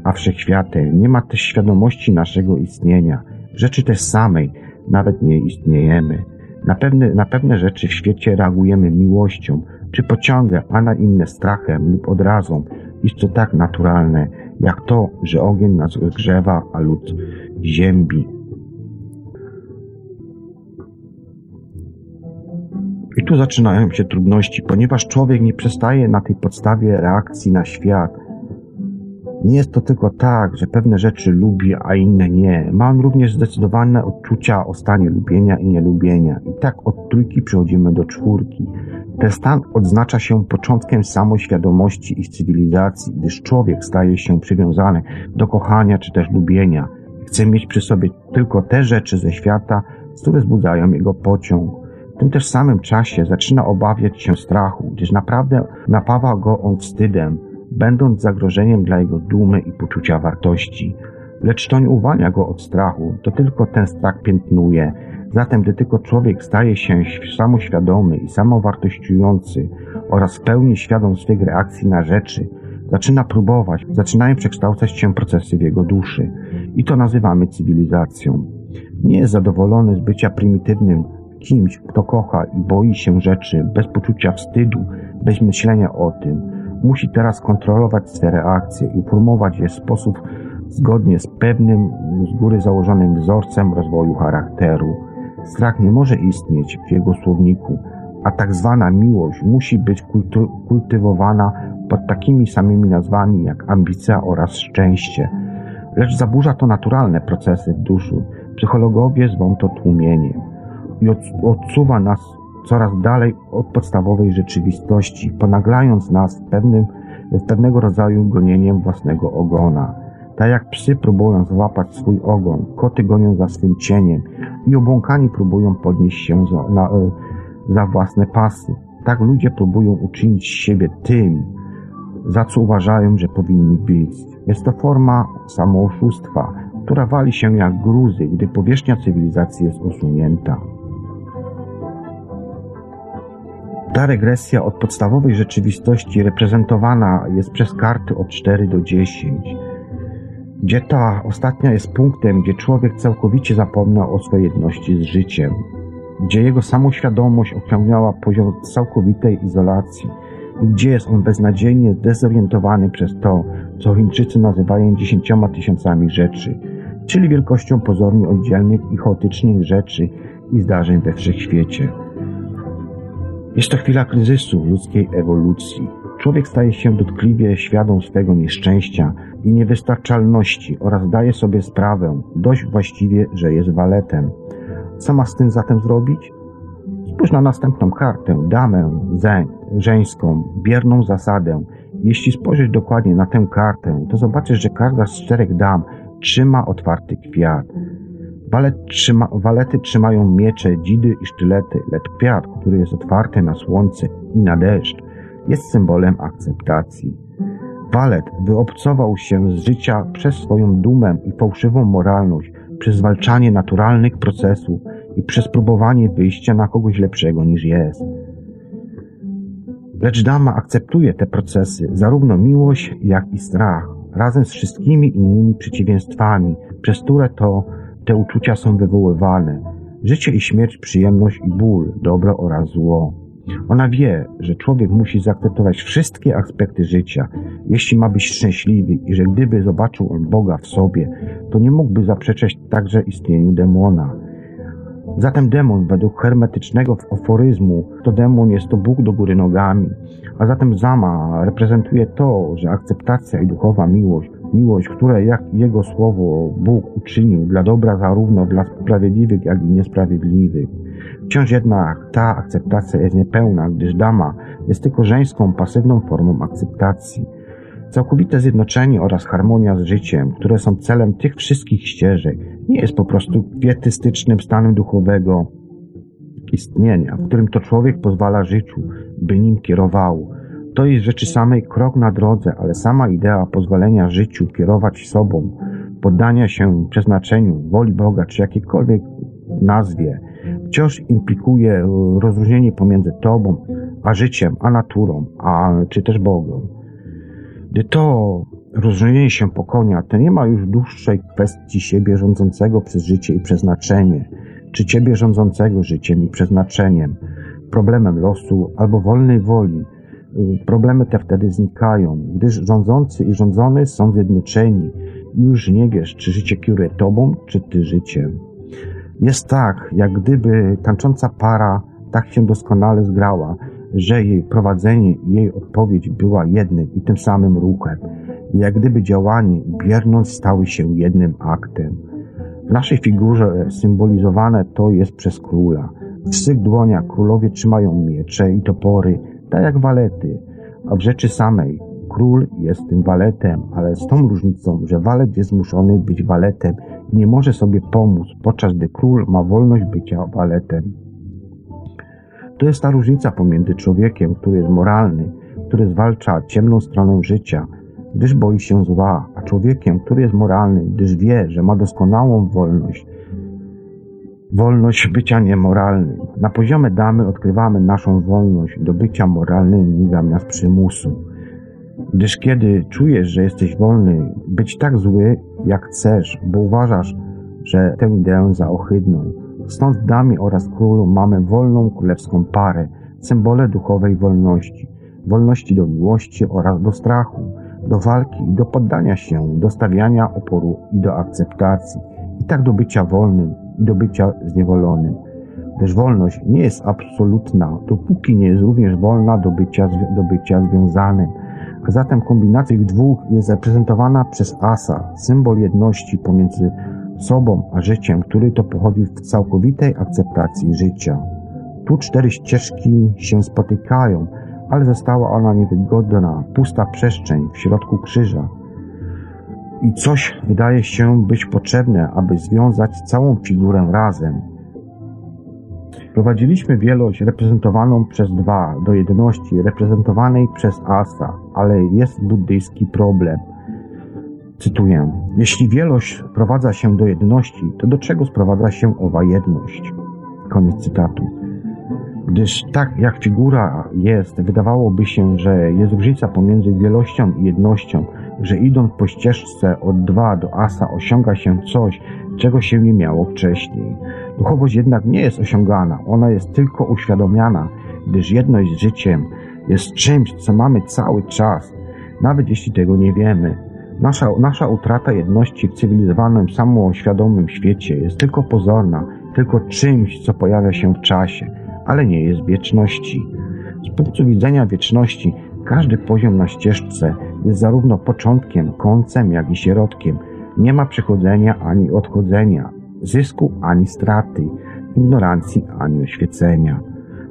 a wszechświatem, nie ma też świadomości naszego istnienia, rzeczy też samej, nawet nie istniejemy. Na pewne, na pewne rzeczy w świecie reagujemy miłością, czy pociągiem, a na inne strachem lub odrazą. Jest to tak naturalne, jak to, że ogień nas grzewa, a lud ziębi. I tu zaczynają się trudności, ponieważ człowiek nie przestaje na tej podstawie reakcji na świat. Nie jest to tylko tak, że pewne rzeczy lubi, a inne nie. Ma on również zdecydowane odczucia o stanie lubienia i nielubienia. I tak od trójki przechodzimy do czwórki. Ten stan odznacza się początkiem samoświadomości i cywilizacji, gdyż człowiek staje się przywiązany do kochania czy też lubienia. Chce mieć przy sobie tylko te rzeczy ze świata, które wzbudzają jego pociąg. W tym też samym czasie zaczyna obawiać się strachu, gdyż naprawdę napawa go on wstydem, będąc zagrożeniem dla jego dumy i poczucia wartości. Lecz to nie uwalnia go od strachu, to tylko ten strach piętnuje. Zatem, gdy tylko człowiek staje się samoświadomy i samowartościujący oraz w pełni świadom swych reakcji na rzeczy, zaczyna próbować, zaczynają przekształcać się procesy w jego duszy. I to nazywamy cywilizacją. Nie jest zadowolony z bycia prymitywnym kimś, kto kocha i boi się rzeczy, bez poczucia wstydu, bez myślenia o tym. Musi teraz kontrolować swe reakcje i formować je w sposób zgodnie z pewnym, z góry założonym wzorcem rozwoju charakteru. Strach nie może istnieć w jego słowniku, a tak zwana miłość musi być kultywowana pod takimi samymi nazwami jak ambicja oraz szczęście. Lecz zaburza to naturalne procesy w duszy. Psychologowie zwą to tłumieniem i odsuwa nas coraz dalej od podstawowej rzeczywistości, ponaglając nas pewnym, pewnego rodzaju gonieniem własnego ogona. tak jak psy próbują złapać swój ogon, koty gonią za swym cieniem i obłąkani próbują podnieść się za, na, e, za własne pasy. Tak ludzie próbują uczynić siebie tym, za co uważają, że powinni być. Jest to forma samooszustwa, która wali się jak gruzy, gdy powierzchnia cywilizacji jest usunięta. Ta regresja od podstawowej rzeczywistości reprezentowana jest przez karty od 4 do 10, gdzie ta ostatnia jest punktem, gdzie człowiek całkowicie zapomniał o swojej jedności z życiem, gdzie jego samoświadomość osiągnęła poziom całkowitej izolacji i gdzie jest on beznadziejnie zdezorientowany przez to, co Chińczycy nazywają dziesięcioma tysiącami rzeczy, czyli wielkością pozornie oddzielnych i chaotycznych rzeczy i zdarzeń we wszechświecie. Jest to chwila kryzysu ludzkiej ewolucji. Człowiek staje się dotkliwie świadom swego nieszczęścia i niewystarczalności oraz daje sobie sprawę, dość właściwie, że jest waletem. Co ma z tym zatem zrobić? Spójrz na następną kartę, damę zę, żeńską, bierną zasadę. Jeśli spojrzysz dokładnie na tę kartę, to zobaczysz, że każda z czterech dam trzyma otwarty kwiat. Trzyma, walety trzymają miecze, dzidy i sztylety, lecz kwiat, który jest otwarty na słońce i na deszcz, jest symbolem akceptacji. Walet wyobcował się z życia przez swoją dumę i fałszywą moralność, przez zwalczanie naturalnych procesów i przez próbowanie wyjścia na kogoś lepszego niż jest. Lecz dama akceptuje te procesy, zarówno miłość, jak i strach, razem z wszystkimi innymi przeciwieństwami, przez które to te uczucia są wywoływane. Życie i śmierć, przyjemność i ból, dobro oraz zło. Ona wie, że człowiek musi zaakceptować wszystkie aspekty życia, jeśli ma być szczęśliwy i że gdyby zobaczył on Boga w sobie, to nie mógłby zaprzeczać także istnieniu demona. Zatem demon według hermetycznego aforyzmu to demon jest to Bóg do góry nogami, a zatem Zama reprezentuje to, że akceptacja i duchowa miłość Miłość, która jak Jego słowo Bóg uczynił dla dobra zarówno dla sprawiedliwych, jak i niesprawiedliwych. Wciąż jednak ta akceptacja jest niepełna, gdyż dama jest tylko żeńską, pasywną formą akceptacji. Całkowite zjednoczenie oraz harmonia z życiem, które są celem tych wszystkich ścieżek, nie jest po prostu kwietystycznym stanem duchowego istnienia, w którym to człowiek pozwala życiu, by nim kierowało, to jest rzeczy samej krok na drodze, ale sama idea pozwolenia życiu kierować sobą, poddania się przeznaczeniu, woli Boga, czy jakiejkolwiek nazwie, wciąż implikuje rozróżnienie pomiędzy Tobą, a życiem, a naturą, a czy też Bogiem. Gdy to rozróżnienie się pokonia, to nie ma już dłuższej kwestii siebie rządzącego przez życie i przeznaczenie, czy Ciebie rządzącego życiem i przeznaczeniem, problemem losu albo wolnej woli, problemy te wtedy znikają, gdyż rządzący i rządzony są zjednoczeni już nie wiesz, czy życie kieruje tobą, czy ty życiem. Jest tak, jak gdyby tańcząca para tak się doskonale zgrała, że jej prowadzenie i jej odpowiedź była jednym i tym samym ruchem, jak gdyby działanie i bierność stały się jednym aktem. W naszej figurze symbolizowane to jest przez króla. W swych dłoniach królowie trzymają miecze i topory, tak jak walety, a w rzeczy samej. Król jest tym waletem, ale z tą różnicą, że walet jest zmuszony być waletem i nie może sobie pomóc, podczas gdy król ma wolność bycia waletem. To jest ta różnica pomiędzy człowiekiem, który jest moralny, który zwalcza ciemną stronę życia, gdyż boi się zła, a człowiekiem, który jest moralny, gdyż wie, że ma doskonałą wolność, wolność bycia niemoralnym. Na poziomie damy odkrywamy naszą wolność do bycia moralnymi zamiast przymusu. Gdyż kiedy czujesz, że jesteś wolny, być tak zły, jak chcesz, bo uważasz, że tę ideę za ohydną. Stąd damie oraz królu mamy wolną królewską parę, symbole duchowej wolności. Wolności do miłości oraz do strachu, do walki i do poddania się, do stawiania oporu i do akceptacji. I tak do bycia wolnym, do bycia zniewolonym. Gdyż wolność nie jest absolutna, dopóki nie jest również wolna do bycia, do bycia związanym. A zatem kombinacja tych dwóch jest reprezentowana przez asa, symbol jedności pomiędzy sobą a życiem, który to pochodzi w całkowitej akceptacji życia. Tu cztery ścieżki się spotykają, ale została ona niewygodna, pusta przestrzeń w środku krzyża. I coś wydaje się być potrzebne, aby związać całą figurę razem. Prowadziliśmy wielość reprezentowaną przez dwa do jedności reprezentowanej przez asa, ale jest buddyjski problem. Cytuję: Jeśli wielość sprowadza się do jedności, to do czego sprowadza się owa jedność? Koniec cytatu. Gdyż tak jak figura jest, wydawałoby się, że jest różnica pomiędzy wielością i jednością, że idąc po ścieżce od dwa do asa osiąga się coś, czego się nie miało wcześniej. Duchowość jednak nie jest osiągana, ona jest tylko uświadomiana, gdyż jedność z życiem jest czymś, co mamy cały czas, nawet jeśli tego nie wiemy. Nasza, nasza utrata jedności w cywilizowanym, samoświadomym świecie jest tylko pozorna, tylko czymś, co pojawia się w czasie, ale nie jest wieczności. Z punktu widzenia wieczności, każdy poziom na ścieżce jest zarówno początkiem, końcem, jak i środkiem. Nie ma przychodzenia ani odchodzenia, zysku ani straty, ignorancji ani oświecenia.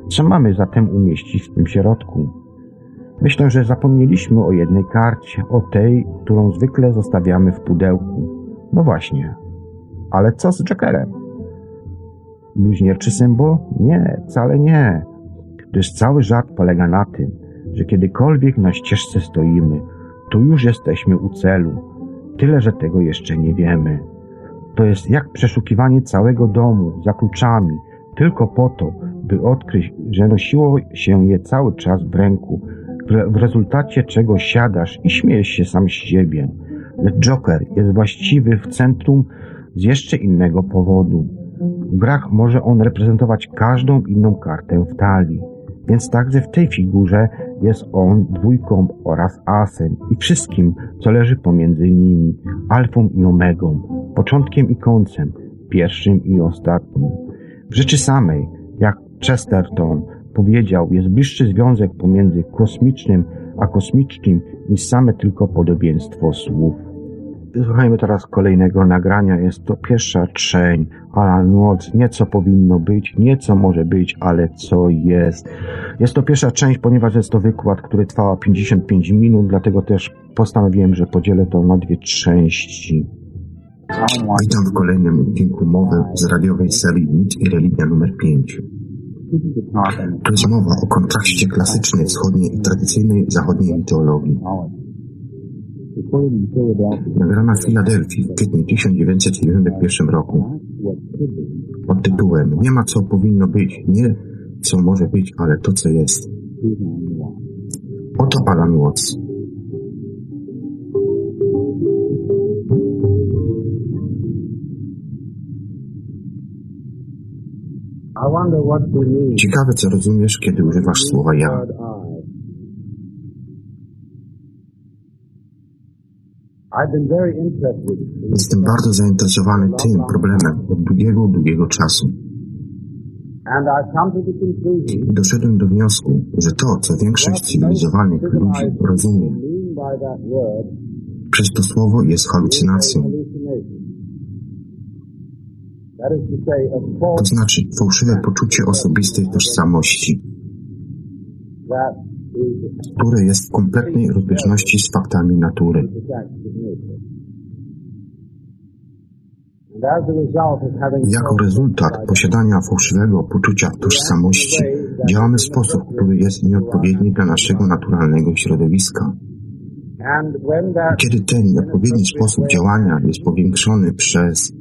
Co mamy zatem umieścić w tym środku? Myślę, że zapomnieliśmy o jednej karcie, o tej, którą zwykle zostawiamy w pudełku. No właśnie. Ale co z Jokerem? Bluźnierczy symbol? Nie, wcale nie. Gdyż cały żart polega na tym, że kiedykolwiek na ścieżce stoimy, to już jesteśmy u celu. Tyle, że tego jeszcze nie wiemy. To jest jak przeszukiwanie całego domu za kluczami, tylko po to, by odkryć, że nosiło się je cały czas w ręku, w, rezultacie czego siadasz i śmiejesz się sam z siebie. Lecz Joker jest właściwy w centrum z jeszcze innego powodu. W grach może on reprezentować każdą inną kartę w talii. Więc także w tej figurze jest on dwójką oraz asem i wszystkim, co leży pomiędzy nimi, alfą i omegą, początkiem i końcem, pierwszym i ostatnim. W rzeczy samej, jak Chesterton powiedział, jest bliższy związek pomiędzy kosmicznym a kosmicznym niż same tylko podobieństwo słów. Słuchajmy teraz kolejnego nagrania. Jest to pierwsza trzeń Watts. Nie co powinno być, nie co może być, ale co jest. Jest to pierwsza część, ponieważ jest to wykład, który trwa 55 minut, dlatego też postanowiłem, że podzielę to na dwie części. Witam w kolejnym odcinku mowy z radiowej serii Mit i Religia numer 5. To jest mowa o kontraście klasycznej wschodniej i tradycyjnej zachodniej teologii. Nagrana w Filadelfii w kwietniu 1991 roku pod tytułem Nie ma co powinno być, nie co może być, ale to co jest. Oto Alan Watts. Ciekawe, co rozumiesz, kiedy używasz słowa ja. Jestem bardzo zainteresowany tym problemem od długiego, długiego czasu. I doszedłem do wniosku, że to, co większość cywilizowanych ludzi rozumie przez to słowo jest halucynacją. To znaczy fałszywe poczucie osobistej tożsamości, które jest w kompletnej rozbieżności z faktami natury. Jako rezultat posiadania fałszywego poczucia tożsamości działamy w sposób, który jest nieodpowiedni dla naszego naturalnego środowiska. Kiedy ten nieodpowiedni sposób działania jest powiększony przez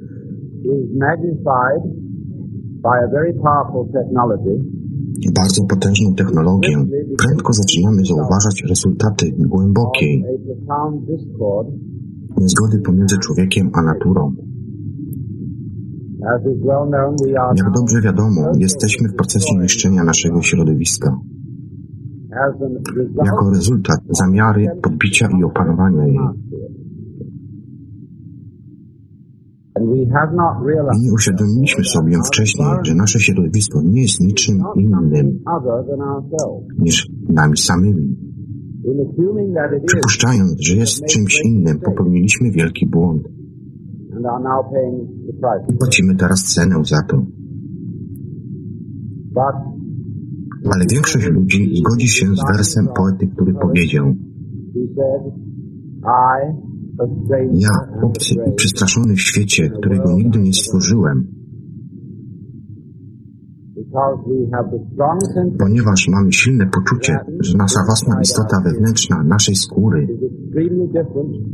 bardzo potężną technologię, prędko zaczynamy zauważać rezultaty głębokiej niezgody pomiędzy człowiekiem a naturą. Jak dobrze wiadomo, jesteśmy w procesie niszczenia naszego środowiska. Jako rezultat zamiary podbicia i opanowania jej. Nie uświadomiliśmy sobie wcześniej, że nasze środowisko nie jest niczym innym niż nami samymi. Przypuszczając, że jest czymś innym, popełniliśmy wielki błąd. Płacimy teraz cenę za to. Ale większość ludzi zgodzi się z wersem poety, który powiedział Ja, obcy i przestraszony w świecie, którego nigdy nie stworzyłem, ponieważ mamy silne poczucie, że nasza własna istota wewnętrzna naszej skóry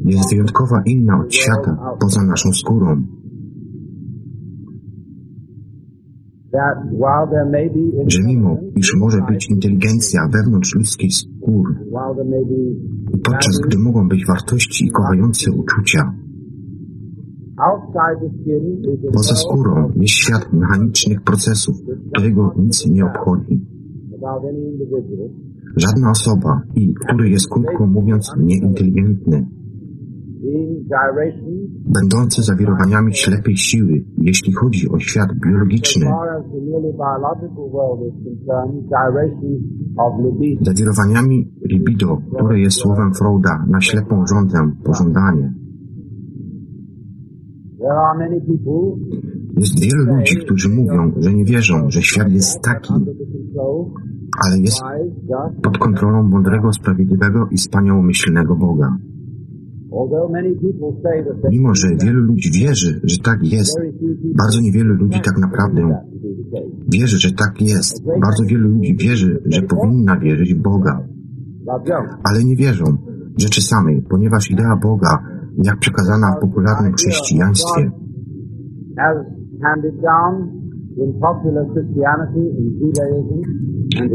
jest wyjątkowa inna od świata poza naszą skórą. Że mimo, iż może być inteligencja wewnątrz ludzkiej skóry, podczas gdy mogą być wartości i kochające uczucia, Poza skórą jest świat mechanicznych procesów, którego nic nie obchodzi. Żadna osoba, i który jest krótko mówiąc nieinteligentny, będący zawirowaniami ślepej siły, jeśli chodzi o świat biologiczny, zawirowaniami libido, które jest słowem Freuda na ślepą żądę, pożądanie. Jest wielu ludzi, którzy mówią, że nie wierzą, że świat jest taki, ale jest pod kontrolą mądrego, sprawiedliwego i wspaniałomyślnego Boga. Mimo, że wielu ludzi wierzy, że tak jest, bardzo niewielu ludzi tak naprawdę wierzy, że tak jest. Bardzo wielu ludzi wierzy, że powinna wierzyć w Boga. Ale nie wierzą rzeczy samej, ponieważ idea Boga jak przekazana w popularnym chrześcijaństwie.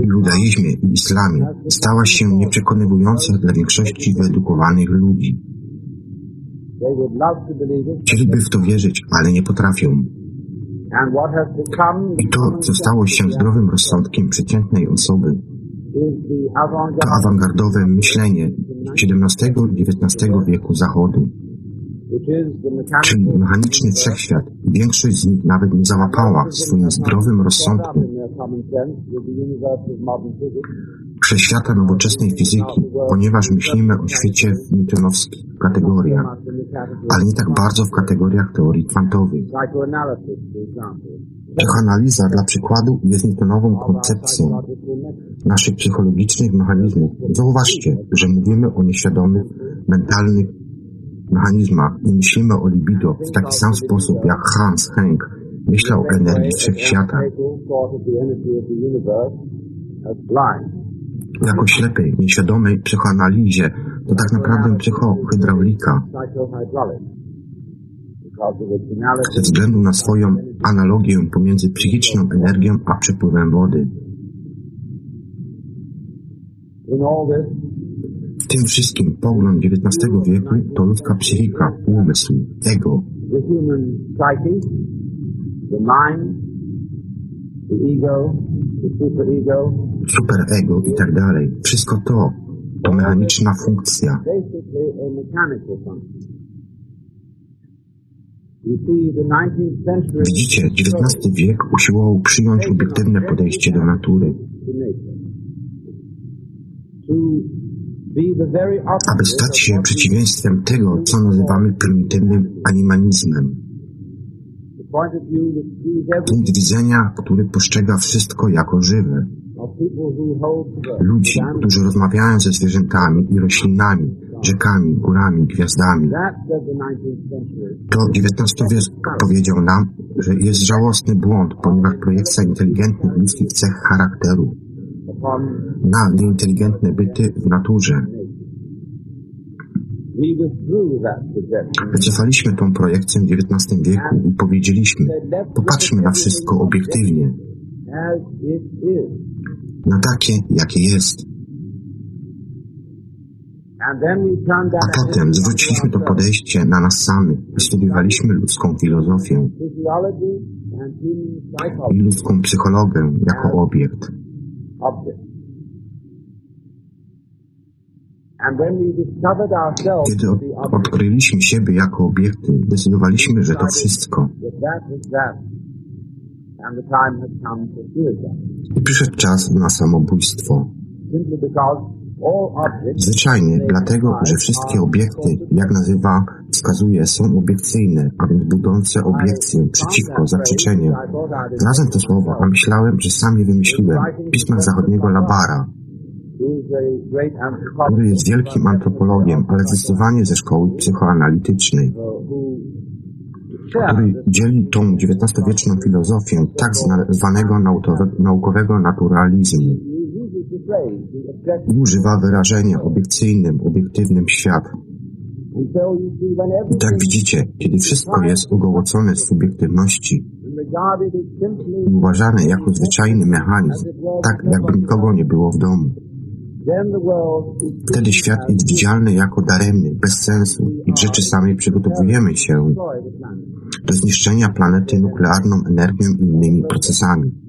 W judaizmie i islamie stała się nieprzekonywująca dla większości wyedukowanych ludzi. Chcieliby w to wierzyć, ale nie potrafią. I to, co stało się zdrowym rozsądkiem przeciętnej osoby, to awangardowe myślenie XVII i XIX wieku Zachodu, czyli mechaniczny wszechświat. Większość z nich nawet nie załapała w swoim zdrowym rozsądku wszechświata nowoczesnej fizyki, ponieważ myślimy o świecie w newtonowskich kategoriach, ale nie tak bardzo w kategoriach teorii kwantowych. Psychoanaliza dla przykładu jest newtonową koncepcją naszych psychologicznych mechanizmów. Zauważcie, że mówimy o nieświadomych, mentalnych mechanizmach i myślimy o libido w taki sam sposób, jak Hans Henk myślał o energii wszechświata. Jako ślepej, nieświadomej psychoanalizie to tak naprawdę psychohydraulika ze względu na swoją analogię pomiędzy psychiczną energią a przepływem wody. Tym wszystkim pogląd XIX wieku to ludzka psychika, umysł, ego. Superego i tak dalej. Wszystko to to mechaniczna funkcja. Widzicie, XIX wiek usiłował przyjąć obiektywne podejście do natury, aby stać się przeciwieństwem tego, co nazywamy prymitywnym animalizmem. Punkt widzenia, który postrzega wszystko jako żywe. Ludzi, którzy rozmawiają ze zwierzętami i roślinami, rzekami, górami, gwiazdami. To XIX wiek powiedział nam, że jest żałosny błąd, ponieważ projekcja inteligentnych ludzkich cech charakteru na nieinteligentne byty w naturze. Wycofaliśmy tą projekcję w XIX wieku i powiedzieliśmy, popatrzmy na wszystko obiektywnie, na takie, jakie jest. A potem zwróciliśmy to podejście na nas samych i studiowaliśmy ludzką filozofię i ludzką psychologię jako obiekt. Kiedy odkryliśmy siebie jako obiekty, zdecydowaliśmy, że to wszystko. I przyszedł czas na samobójstwo. Zwyczajnie dlatego, że wszystkie obiekty, jak nazywa, wskazuje, są obiekcyjne, a więc budzące obiekcję przeciwko, zaprzeczeniem. Znalazłem te słowa, a myślałem, że sam je wymyśliłem w pismach zachodniego Labara. który jest wielkim antropologiem, ale zdecydowanie ze szkoły psychoanalitycznej, który dzieli tą XIX-wieczną filozofię tak zwanego naukowego naturalizmu używa wyrażenia obiekcyjnym, obiektywnym świat. I tak widzicie, kiedy wszystko jest ugołocone z subiektywności i uważane jako zwyczajny mechanizm, tak jakby nikogo nie było w domu, Wtedy świat jest widzialny jako daremny, bez sensu i w rzeczy samej przygotowujemy się do zniszczenia planety nuklearną energią i innymi procesami.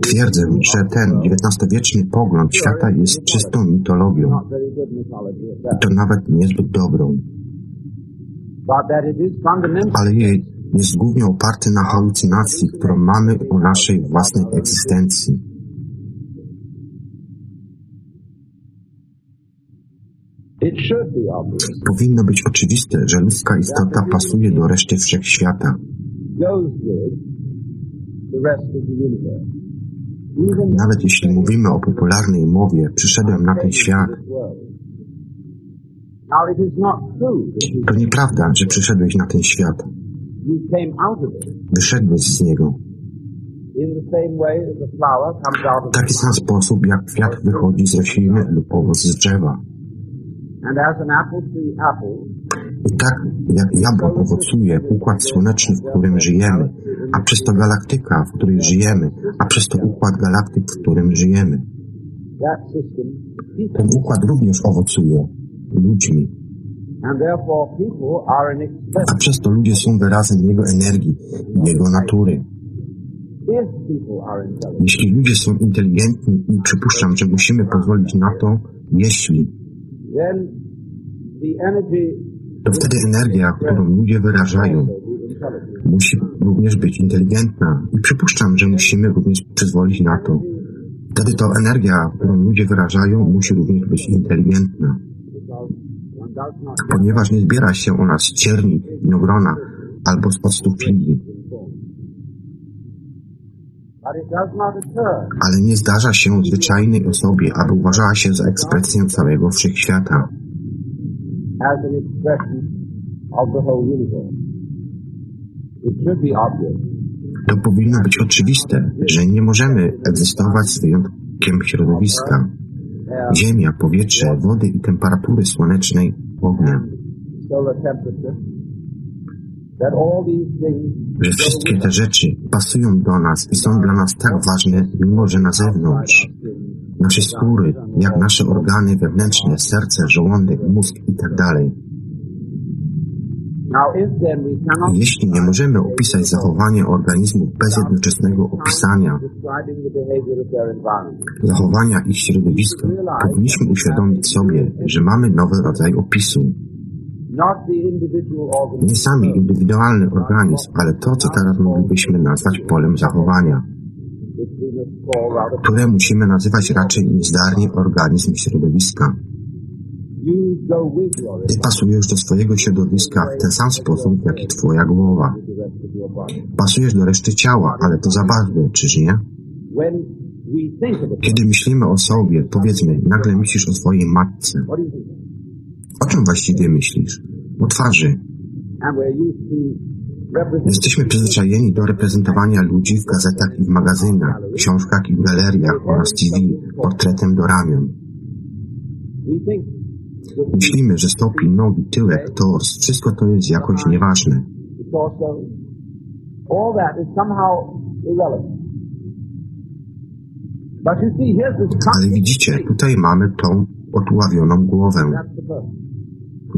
Twierdzę, że ten XIX-wieczny pogląd świata jest czystą mitologią i to nawet niezbyt dobrą. Ale jej jest głównie oparty na halucynacji, którą mamy o naszej własnej egzystencji. Powinno być oczywiste, że ludzka istota pasuje do reszty wszechświata. Nawet jeśli mówimy o popularnej mowie, przyszedłem na ten świat. To nieprawda, że przyszedłeś na ten świat. Wyszedłeś z niego. W taki sam sposób, jak kwiat wychodzi z rośliny lub owoc z drzewa. I tak jak jabłon owocuje układ słoneczny, w którym żyjemy, a przez to galaktyka, w której żyjemy, a przez to układ galaktyk, w którym żyjemy. Ten układ również owocuje ludźmi. A przez to ludzie są wyrazem Jego energii, Jego natury. Jeśli ludzie są inteligentni i przypuszczam, że musimy pozwolić na to, jeśli, wtedy energia, którą ludzie wyrażają, musi również być inteligentna i przypuszczam, że musimy również przyzwolić na to. Wtedy to energia, którą ludzie wyrażają, musi również być inteligentna ponieważ nie zbiera się ona z cierni winogrona albo z octu filii. Ale nie zdarza się zwyczajnej osobie, aby uważała się za ekspresję całego wszechświata. To powinno być oczywiste, że nie możemy egzystować z wyjątkiem środowiska. Ziemia, powietrze, wody i temperatury słonecznej ognia. Że wszystkie te rzeczy pasują do nas i są dla nas tak ważne, mimo że na zewnątrz. Nasze skóry, jak nasze organy wewnętrzne, serce, żołądek, mózg i tak dalej jeśli nie możemy opisać zachowania organizmów bez jednoczesnego opisania zachowania ich środowiska, powinniśmy uświadomić sobie, że mamy nowy rodzaj opisu. Nie sami indywidualny organizm, ale to, co teraz moglibyśmy nazwać polem zachowania, które musimy nazywać raczej niezdarnie organizm środowiska. Ty pasujesz do swojego środowiska w ten sam sposób, jak i Twoja głowa. Pasujesz do reszty ciała, ale to zabawne, czyż nie? Kiedy myślimy o sobie, powiedzmy, nagle myślisz o swojej matce. O czym właściwie myślisz? O twarzy. Jesteśmy przyzwyczajeni do reprezentowania ludzi w gazetach i w magazynach, książkach i galeriach oraz TV portretem do ramion. Myślimy, że stopień, nogi, tyłek, tors, wszystko to jest jakoś nieważne. Ale widzicie, tutaj mamy tą odławioną głowę.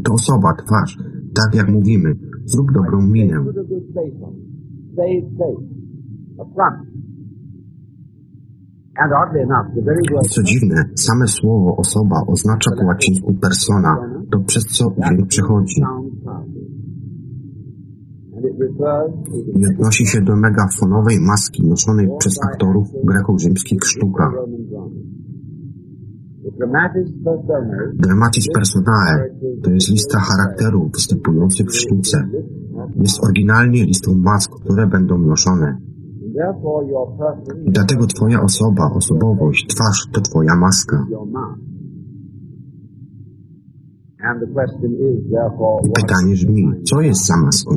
To osoba, twarz, tak jak mówimy, zrób dobrą minę. Co dziwne, same słowo osoba oznacza po łacińsku persona, to przez co dźwięk przechodzi. I odnosi się do megafonowej maski noszonej przez aktorów greko-rzymskich sztukach. Dramatis personae to jest lista charakterów występujących w sztuce. Jest oryginalnie listą mask, które będą noszone. Dlatego Twoja osoba, osobowość, twarz to Twoja maska. Pytanie brzmi, co jest za maską?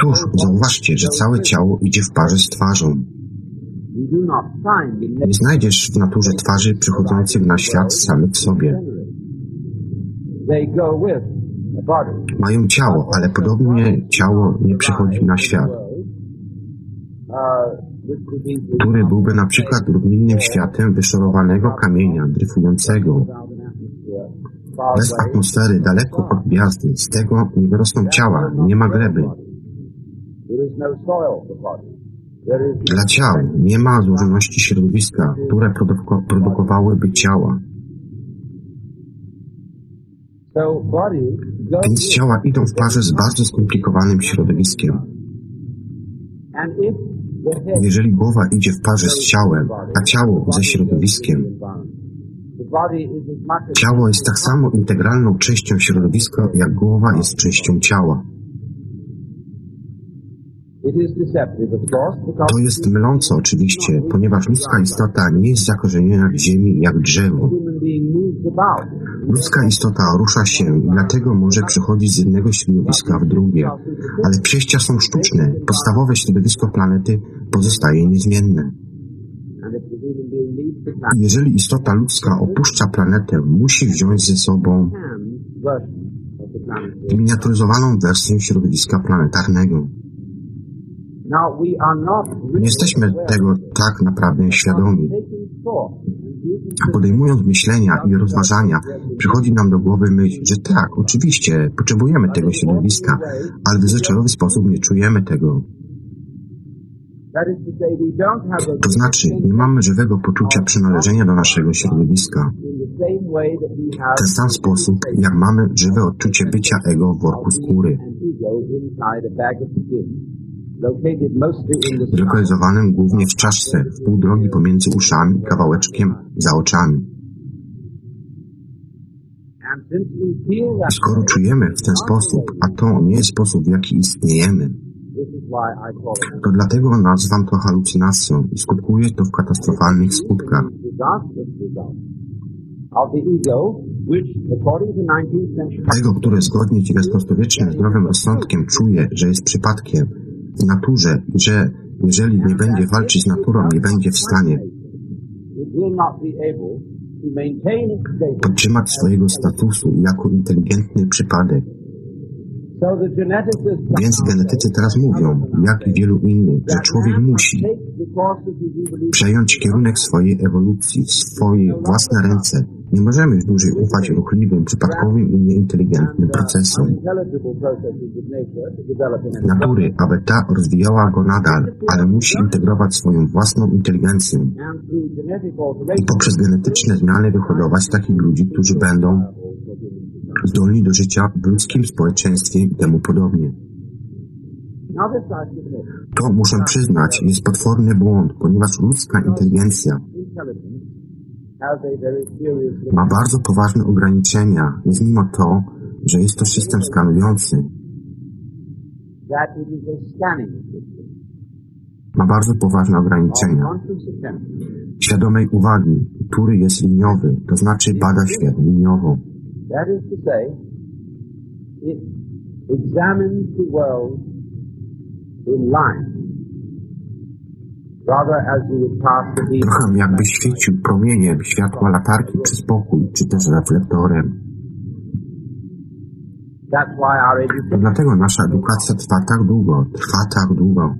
Cóż, zauważcie, że całe ciało idzie w parze z twarzą. Nie znajdziesz w naturze twarzy przychodzących na świat samych sobie. Mają ciało, ale podobnie ciało nie przychodzi na świat, który byłby na przykład równinnym światem wyszorowanego kamienia dryfującego bez atmosfery, daleko od gwiazdy. Z tego nie wyrosną ciała, nie ma gleby. Dla ciał nie ma złożoności środowiska, które produko produkowałyby ciała. Więc ciała idą w parze z bardzo skomplikowanym środowiskiem. Jeżeli głowa idzie w parze z ciałem, a ciało ze środowiskiem, ciało jest tak samo integralną częścią środowiska, jak głowa jest częścią ciała. To jest mylące oczywiście, ponieważ ludzka istota nie jest zakorzeniona w ziemi jak drzewo. Ludzka istota rusza się i dlatego może przechodzić z jednego środowiska w drugie, ale przejścia są sztuczne. Podstawowe środowisko planety pozostaje niezmienne. Jeżeli istota ludzka opuszcza planetę, musi wziąć ze sobą miniaturyzowaną wersję środowiska planetarnego. Nie jesteśmy tego tak naprawdę świadomi. A podejmując myślenia i rozważania, przychodzi nam do głowy myśl, że tak, oczywiście, potrzebujemy tego środowiska, ale w zwyczajowy sposób nie czujemy tego. To znaczy, nie mamy żywego poczucia przynależenia do naszego środowiska. W ten sam sposób, jak mamy żywe odczucie bycia ego w worku skóry zlokalizowanym głównie w czaszce, w pół drogi pomiędzy uszami i kawałeczkiem za oczami. Skoro czujemy w ten sposób, a to nie jest sposób, w jaki istniejemy, to dlatego nazywam to halucynacją i skutkuje to w katastrofalnych skutkach. Tego, które zgodnie z XIX-wiecznym zdrowym rozsądkiem czuje, że jest przypadkiem, naturze, że jeżeli nie będzie walczyć z naturą, nie będzie w stanie podtrzymać swojego statusu jako inteligentny przypadek. Więc genetycy teraz mówią, jak i wielu innych, że człowiek musi przejąć kierunek swojej ewolucji w swoje własne ręce. Nie możemy już dłużej ufać ruchliwym, przypadkowym i nieinteligentnym procesom natury, aby ta rozwijała go nadal, ale musi integrować swoją własną inteligencję i poprzez genetyczne zmiany wyhodować takich ludzi, którzy będą zdolni do życia w ludzkim społeczeństwie i temu podobnie. To, muszę przyznać, jest potworny błąd, ponieważ ludzka inteligencja ma bardzo poważne ograniczenia, jest mimo to, że jest to system skanujący. Ma bardzo poważne ograniczenia. Świadomej uwagi, który jest liniowy, to znaczy bada świat liniowo. Trochę jakby świecił promieniem światła latarki przez pokój, czy też reflektorem. Dlatego nasza edukacja trwa tak długo, trwa tak długo.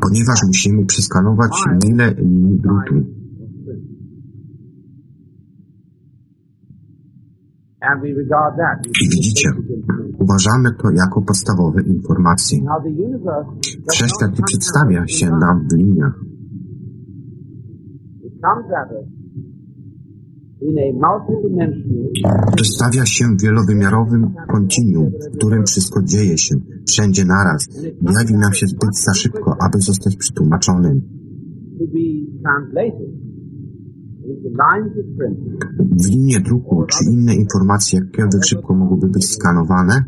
Ponieważ musimy przeskanować mile linii drutu. I widzicie, uważamy to jako podstawowe informacje. Wszechświat nie przedstawia się nam w liniach. Przedstawia się w wielowymiarowym kontinuum, w którym wszystko dzieje się, wszędzie naraz. Jawi nam się zbyt za szybko, aby zostać przetłumaczonym. W linie druku czy inne informacje, jak szybko mogłyby być skanowane?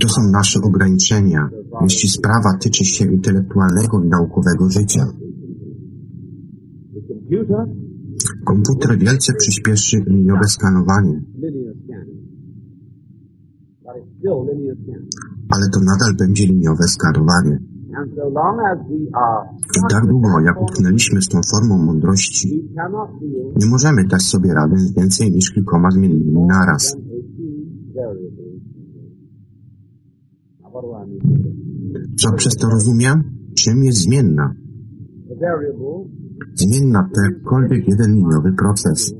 To są nasze ograniczenia, jeśli sprawa tyczy się intelektualnego i naukowego życia. Komputer wielce przyspieszy liniowe skanowanie. Ale to nadal będzie liniowe skanowanie. I tak długo, jak utknęliśmy z tą formą mądrości, nie możemy dać sobie rady z więcej niż kilkoma zmiennymi naraz. Co przez to rozumiem? Czym jest zmienna? Zmienna to jakkolwiek jeden liniowy proces.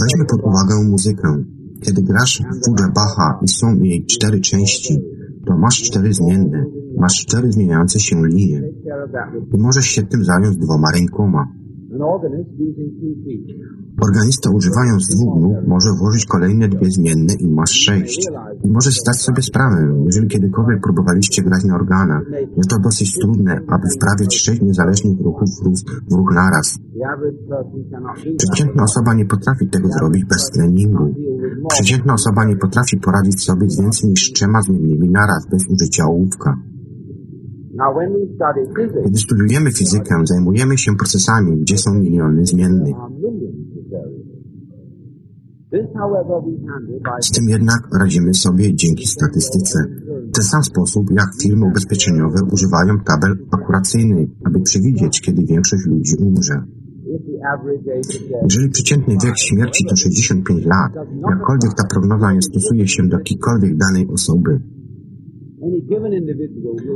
Weźmy pod uwagę muzykę. Kiedy grasz w fugę Bacha i są jej cztery części, to masz cztery zmienne, masz cztery zmieniające się linie i możesz się tym zająć dwoma rękoma. Organista używając dwóch nóg może włożyć kolejne dwie zmienne i masz sześć. I możesz zdać sobie sprawę, jeżeli kiedykolwiek próbowaliście grać na organach, jest to dosyć trudne, aby wprawiać sześć niezależnych ruchów w ruch naraz. Przeciętna osoba nie potrafi tego zrobić bez treningu. Przeciętna osoba nie potrafi poradzić sobie z więcej niż trzema zmiennymi naraz bez użycia ołówka. Kiedy studiujemy fizykę, zajmujemy się procesami, gdzie są miliony zmiennych. Z tym jednak radzimy sobie dzięki statystyce. W ten sam sposób, jak firmy ubezpieczeniowe używają tabel akuracyjnych, aby przewidzieć, kiedy większość ludzi umrze. Jeżeli przeciętny wiek śmierci to 65 lat, jakkolwiek ta prognoza nie stosuje się do jakiejkolwiek danej osoby,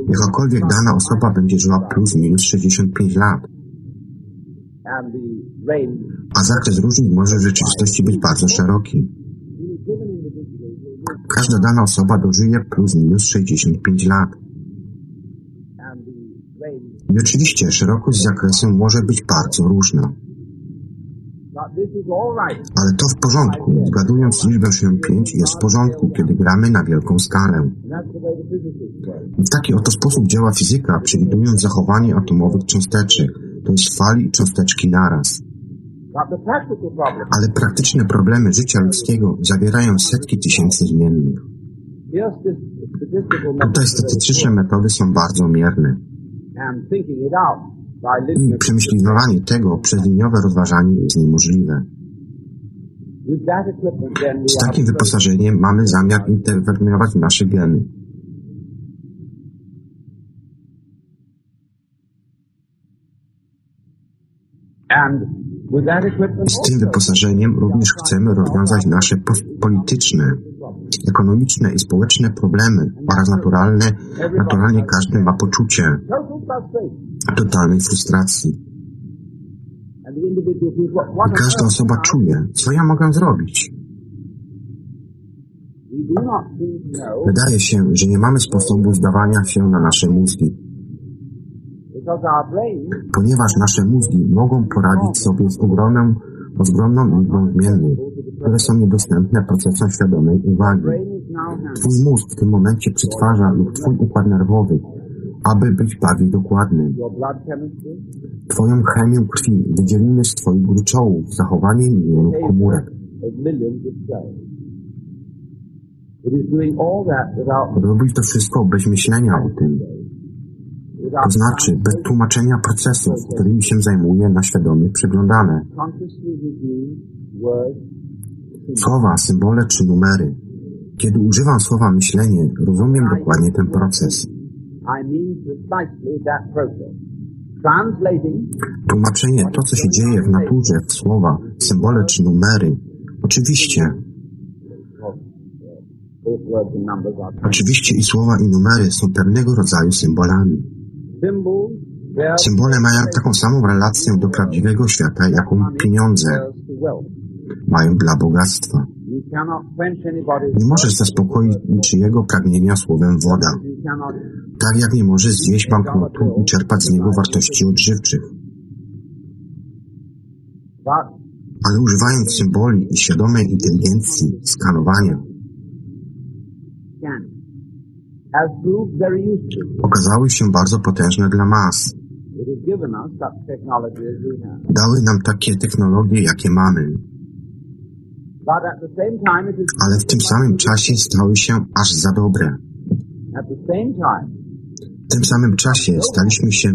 jakakolwiek dana osoba będzie żyła plus minus 65 lat, a zakres różnic może w rzeczywistości być bardzo szeroki. Każda dana osoba dożyje plus minus 65 lat. I oczywiście szerokość zakresu może być bardzo różna. Ale to w porządku. Zgadując liczbę 5 jest w porządku, kiedy gramy na wielką skalę. W taki oto sposób działa fizyka, przewidując zachowanie atomowych cząsteczek, to jest fali i cząsteczki naraz. Ale praktyczne problemy życia ludzkiego zawierają setki tysięcy zmiennych. Tutaj statystyczne metody są bardzo mierne. I przemyśliwanie tego przez liniowe rozważanie jest niemożliwe. Z takim wyposażeniem mamy zamiar interweniować w nasze geny. Z tym wyposażeniem również chcemy rozwiązać nasze polityczne, ekonomiczne i społeczne problemy oraz naturalne, naturalnie każdy ma poczucie totalnej frustracji. I każda osoba czuje, co ja mogę zrobić. Wydaje się, że nie mamy sposobu zdawania się na nasze mózgi. Ponieważ nasze mózgi mogą poradzić sobie z ogromną, z ogromną liczbą zmiennych, które są niedostępne procesom świadomej uwagi. Twój mózg w tym momencie przetwarza lub Twój układ nerwowy, aby być bardziej dokładny. Twoją chemię krwi wydzielimy z Twoich gruczołów zachowanie milionów komórek. Robić to wszystko bez myślenia o tym. To znaczy bez tłumaczenia procesów, którymi się zajmuje na świadomie przeglądane. Słowa, symbole czy numery. Kiedy używam słowa myślenie, rozumiem dokładnie ten proces. Tłumaczenie to, co się dzieje w naturze, w słowa, symbole czy numery. Oczywiście. Oczywiście i słowa i numery są pewnego rodzaju symbolami. Symbole mają taką samą relację do prawdziwego świata, jaką pieniądze mają dla bogactwa. Nie możesz zaspokoić niczyjego pragnienia słowem woda, tak jak nie możesz zjeść banknotu i czerpać z niego wartości odżywczych. Ale używając symboli i świadomej inteligencji, skanowania, okazały się bardzo potężne dla mas. Dały nam takie technologie, jakie mamy. Ale w tym samym czasie stały się aż za dobre. W tym samym czasie staliśmy się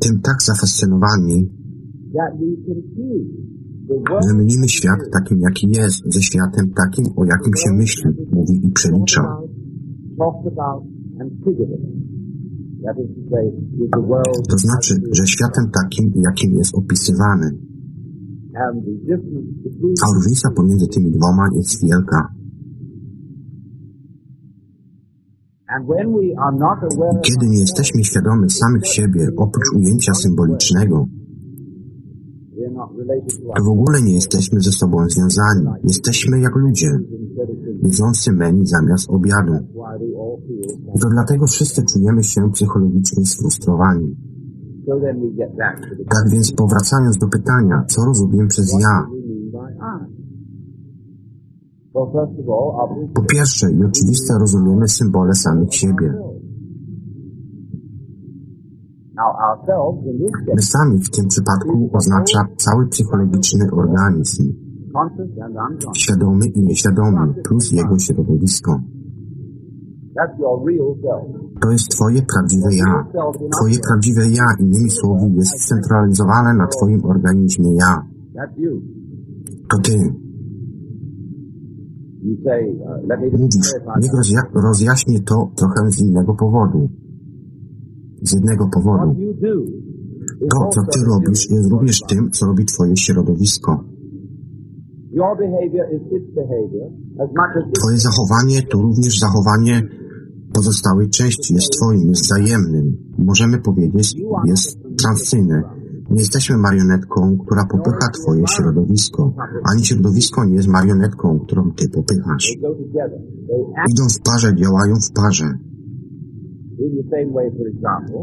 tym tak zafascynowani, że mylimy świat takim, jaki jest, ze światem takim, o jakim się myśli, mówi i przelicza. To znaczy, że światem takim, jakim jest opisywany. A różnica pomiędzy tymi dwoma jest wielka. Kiedy nie jesteśmy świadomi samych siebie, oprócz ujęcia symbolicznego, to w ogóle nie jesteśmy ze sobą związani. Jesteśmy jak ludzie, jedzący menu zamiast obiadu. I to dlatego wszyscy czujemy się psychologicznie sfrustrowani. Tak więc powracając do pytania, co rozumiem przez ja? Po pierwsze i oczywiste rozumiemy symbole samych siebie. My sami w tym przypadku oznacza cały psychologiczny organizm, świadomy i nieświadomy, plus jego środowisko. To jest Twoje prawdziwe ja. Twoje prawdziwe ja, innymi słowy, jest scentralizowane na Twoim organizmie ja. To Ty. Mówisz, niech rozjaśnię to trochę z innego powodu z jednego powodu. To, co ty robisz, jest również tym, co robi twoje środowisko. Twoje zachowanie to również zachowanie pozostałej części, jest twoim, jest wzajemnym. Możemy powiedzieć, jest transyjne. Nie jesteśmy marionetką, która popycha twoje środowisko, ani środowisko nie jest marionetką, którą ty popychasz. Idą w parze, działają w parze.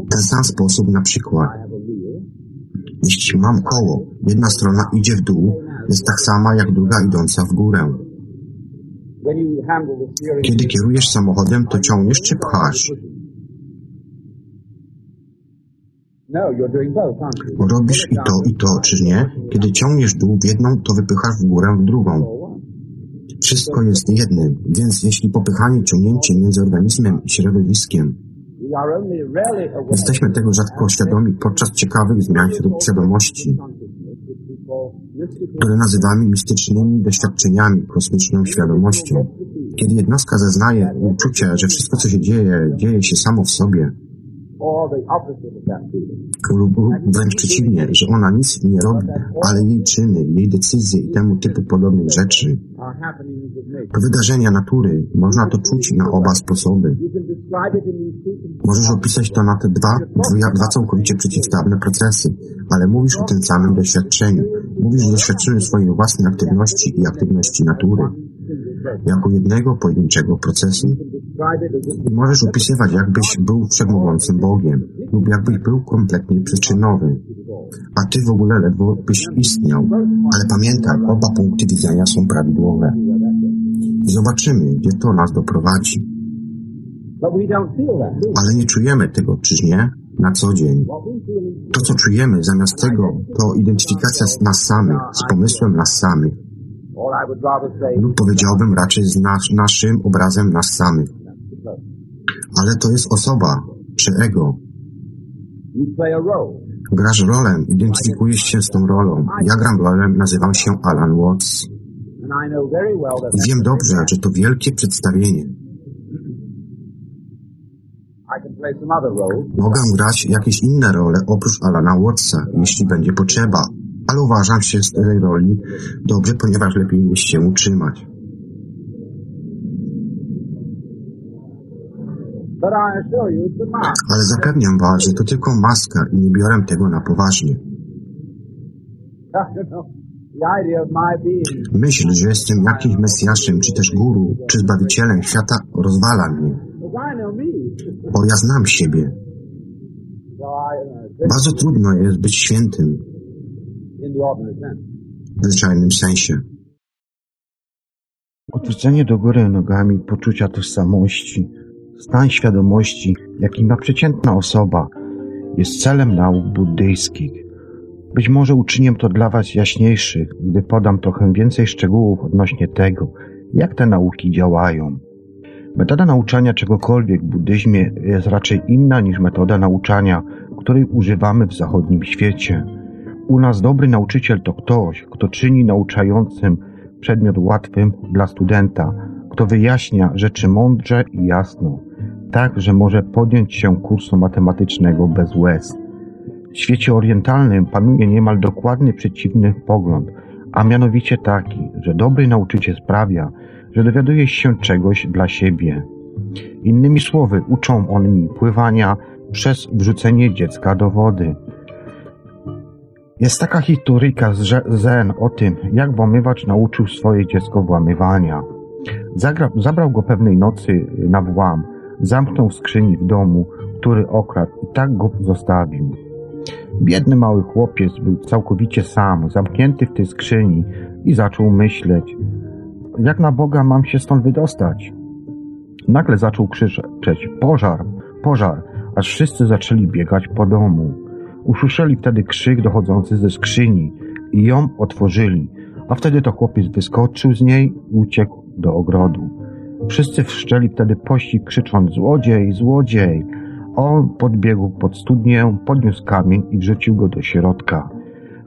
W ten sam sposób na przykład, jeśli mam koło, jedna strona idzie w dół, jest tak sama jak druga idąca w górę. Kiedy kierujesz samochodem, to ciągniesz czy pchasz? Robisz i to, i to, czy nie? Kiedy ciągniesz dół w jedną, to wypychasz w górę w drugą. Wszystko jest jednym, więc jeśli popychanie ciągnięcie między organizmem i środowiskiem Jesteśmy tego rzadko świadomi podczas ciekawych zmian wśród świadomości, które nazywamy mistycznymi doświadczeniami, kosmiczną świadomością. Kiedy jednostka zeznaje uczucie, że wszystko, co się dzieje, dzieje się samo w sobie, wręcz przeciwnie, że ona nic nie robi, ale jej czyny, jej decyzje i temu typu podobnych rzeczy. To wydarzenia natury, można to czuć na oba sposoby. Możesz opisać to na te dwa, dwa, dwa całkowicie przeciwstawne procesy, ale mówisz o tym samym doświadczeniu. Mówisz o doświadczeniu swojej własnej aktywności i aktywności natury jako jednego pojedynczego procesu. Możesz opisywać, jakbyś był wszechmogącym Bogiem lub jakbyś był kompletnie przyczynowy, a ty w ogóle ledwo byś istniał. Ale pamiętaj, oba punkty widzenia są prawidłowe. I zobaczymy, gdzie to nas doprowadzi. Ale nie czujemy tego, czyż nie? Na co dzień. To, co czujemy zamiast tego, to identyfikacja z nas samych, z pomysłem nas samych. Lub powiedziałbym raczej z nas, naszym obrazem nas samych. Ale to jest osoba, czy ego. Grasz rolę, identyfikujesz się z tą rolą. Ja gram rolę, nazywam się Alan Watts. I wiem dobrze, że to wielkie przedstawienie. Mogę grać jakieś inne role oprócz Alana Wattsa, jeśli będzie potrzeba, ale uważam się z tej roli dobrze, ponieważ lepiej jest się utrzymać. Ale zapewniam Was, że to tylko maska i nie biorę tego na poważnie. Myśl, że jestem jakimś Mesjaszem, czy też guru, czy Zbawicielem świata rozwala mnie. Bo ja znam siebie. Bardzo trudno jest być świętym w zwyczajnym sensie. Odwrócenie do góry nogami poczucia tożsamości, stan świadomości, jaki ma przeciętna osoba, jest celem nauk buddyjskich. Być może uczynię to dla Was jaśniejszych, gdy podam trochę więcej szczegółów odnośnie tego, jak te nauki działają. Metoda nauczania czegokolwiek w buddyzmie jest raczej inna niż metoda nauczania, której używamy w zachodnim świecie. U nas dobry nauczyciel to ktoś, kto czyni nauczającym przedmiot łatwym dla studenta, kto wyjaśnia rzeczy mądrze i jasno, tak, że może podjąć się kursu matematycznego bez łez. W świecie orientalnym panuje niemal dokładny przeciwny pogląd, a mianowicie taki, że dobry nauczyciel sprawia, że dowiaduje się czegoś dla siebie. Innymi słowy, uczą oni pływania przez wrzucenie dziecka do wody. Jest taka historyjka z Zen o tym, jak włamywacz nauczył swoje dziecko włamywania. Zagra, zabrał go pewnej nocy na włam, zamknął skrzyni w domu, który okradł i tak go zostawił. Biedny mały chłopiec był całkowicie sam, zamknięty w tej skrzyni i zaczął myśleć, jak na Boga mam się stąd wydostać? Nagle zaczął krzyczeć, pożar, pożar, aż wszyscy zaczęli biegać po domu. Usłyszeli wtedy krzyk dochodzący ze skrzyni i ją otworzyli, a wtedy to chłopiec wyskoczył z niej i uciekł do ogrodu. Wszyscy wszczęli wtedy pościg, krzycząc złodziej, złodziej. On podbiegł pod studnię, podniósł kamień i wrzucił go do środka.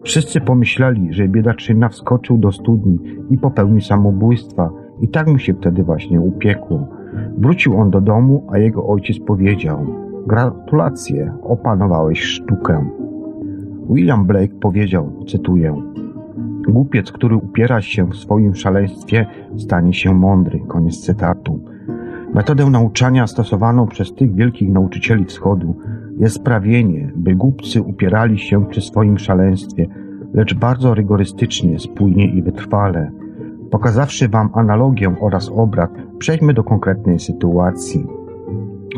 Wszyscy pomyśleli, że biedaczyna wskoczył do studni i popełnił samobójstwa i tak mu się wtedy właśnie upiekło. Wrócił on do domu, a jego ojciec powiedział Gratulacje, opanowałeś sztukę. William Blake powiedział, cytuję Głupiec, który upiera się w swoim szaleństwie, stanie się mądry. Koniec cytatu. Metodę nauczania stosowaną przez tych wielkich nauczycieli wschodu jest sprawienie, by głupcy upierali się przy swoim szaleństwie, lecz bardzo rygorystycznie, spójnie i wytrwale. Pokazawszy Wam analogię oraz obraz, przejdźmy do konkretnej sytuacji.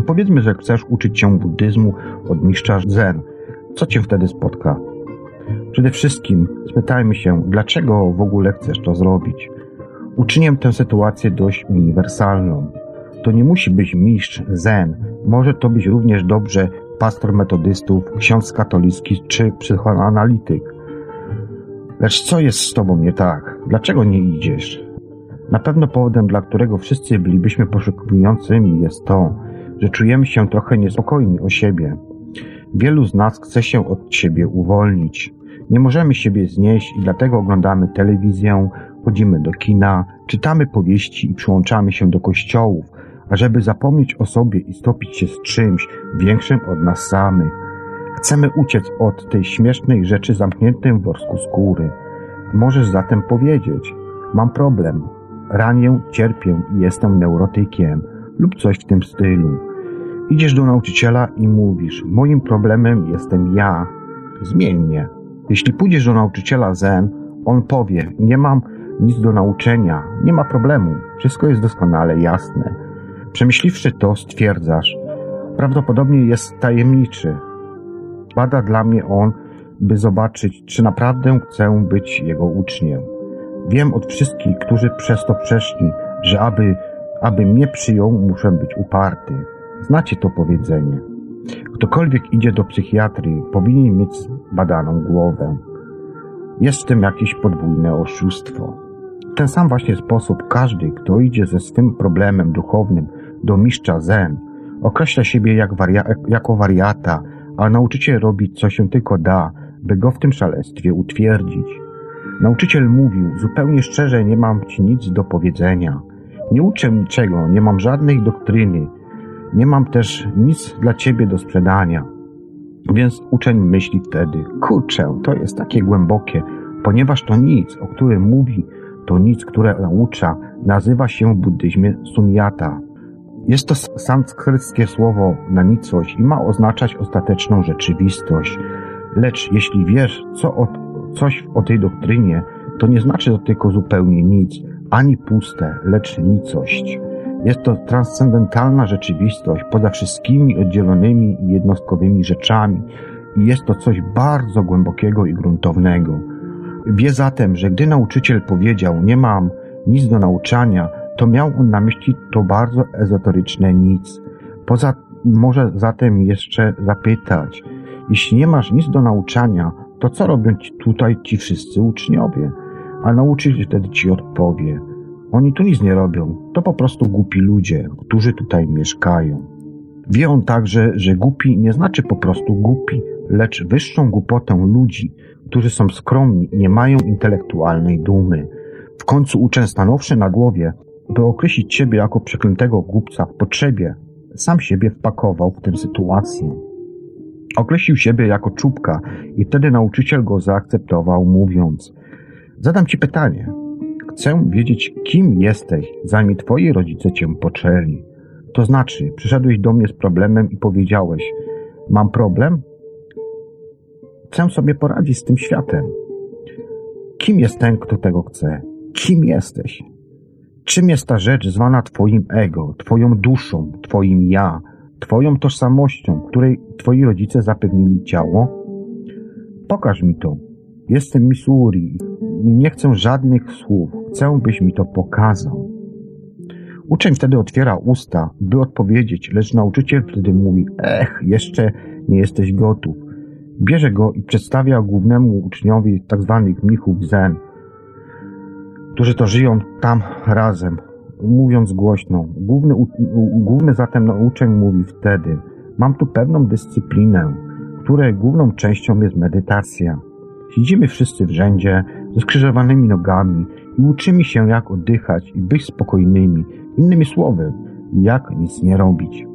Powiedzmy, że chcesz uczyć się buddyzmu od mistrza Zen. Co Cię wtedy spotka? Przede wszystkim spytajmy się, dlaczego w ogóle chcesz to zrobić. Uczynię tę sytuację dość uniwersalną. To nie musi być mistrz zen, może to być również dobrze pastor metodystów, ksiądz katolicki czy psychoanalityk. Lecz co jest z tobą nie tak? Dlaczego nie idziesz? Na pewno powodem, dla którego wszyscy bylibyśmy poszukującymi jest to, że czujemy się trochę niespokojni o siebie. Wielu z nas chce się od siebie uwolnić. Nie możemy siebie znieść i dlatego oglądamy telewizję, chodzimy do kina, czytamy powieści i przyłączamy się do kościołów, ażeby zapomnieć o sobie i stopić się z czymś większym od nas samych. Chcemy uciec od tej śmiesznej rzeczy zamkniętej w worsku skóry. Możesz zatem powiedzieć, mam problem, ranię, cierpię i jestem neurotykiem lub coś w tym stylu. Idziesz do nauczyciela i mówisz, moim problemem jestem ja. Zmień mnie. Jeśli pójdziesz do nauczyciela Zen, on powie, nie mam nic do nauczenia, nie ma problemu, wszystko jest doskonale jasne. Przemyśliwszy to, stwierdzasz, prawdopodobnie jest tajemniczy. Bada dla mnie on, by zobaczyć, czy naprawdę chcę być jego uczniem. Wiem od wszystkich, którzy przez to przeszli, że aby, aby mnie przyjął, muszę być uparty. Znacie to powiedzenie. Ktokolwiek idzie do psychiatry, powinien mieć badaną głowę. Jest w tym jakieś podwójne oszustwo. W ten sam właśnie sposób każdy, kto idzie ze swym problemem duchownym do mistrza Zen, określa siebie jak waria jako wariata, a nauczyciel robi co się tylko da, by go w tym szaleństwie utwierdzić. Nauczyciel mówił, zupełnie szczerze nie mam ci nic do powiedzenia. Nie uczę niczego, nie mam żadnej doktryny, nie mam też nic dla ciebie do sprzedania. Więc uczeń myśli wtedy, kurczę, to jest takie głębokie, ponieważ to nic, o którym mówi, to nic, które naucza, nazywa się w buddyzmie sunyata. Jest to sanskryckie słowo na nicość i ma oznaczać ostateczną rzeczywistość. Lecz jeśli wiesz co o, coś o tej doktrynie, to nie znaczy to tylko zupełnie nic, ani puste, lecz nicość. Jest to transcendentalna rzeczywistość poza wszystkimi oddzielonymi i jednostkowymi rzeczami i jest to coś bardzo głębokiego i gruntownego. Wie zatem, że gdy nauczyciel powiedział nie mam nic do nauczania, to miał on na myśli to bardzo ezoteryczne nic. Poza może zatem jeszcze zapytać, jeśli nie masz nic do nauczania, to co robią ci tutaj ci wszyscy uczniowie? A nauczyciel wtedy ci odpowie, oni tu nic nie robią, to po prostu głupi ludzie, którzy tutaj mieszkają. Wie on także, że głupi nie znaczy po prostu głupi, lecz wyższą głupotę ludzi, którzy są skromni i nie mają intelektualnej dumy. W końcu uczeń stanowszy na głowie, by określić siebie jako przeklętego głupca w potrzebie, sam siebie wpakował w tę sytuację. Określił siebie jako czubka i wtedy nauczyciel go zaakceptował, mówiąc: Zadam ci pytanie. Chcę wiedzieć, kim jesteś, zanim twoi rodzice cię poczęli. To znaczy, przyszedłeś do mnie z problemem i powiedziałeś: Mam problem? Chcę sobie poradzić z tym światem. Kim jest ten, kto tego chce? Kim jesteś? Czym jest ta rzecz zwana Twoim ego, Twoją duszą, Twoim ja, Twoją tożsamością, której Twoi rodzice zapewnili ciało? Pokaż mi to. Jestem Missouri. Nie chcę żadnych słów. Chcę, byś mi to pokazał. Uczeń wtedy otwiera usta, by odpowiedzieć, lecz nauczyciel wtedy mówi: Ech, jeszcze nie jesteś gotów. Bierze go i przedstawia głównemu uczniowi tzw. Tak mnichów zen, którzy to żyją tam razem, mówiąc głośno. Główny, główny zatem uczeń mówi wtedy: Mam tu pewną dyscyplinę, której główną częścią jest medytacja. Siedzimy wszyscy w rzędzie, ze skrzyżowanymi nogami i uczymy się, jak oddychać i być spokojnymi. Innymi słowy, jak nic nie robić.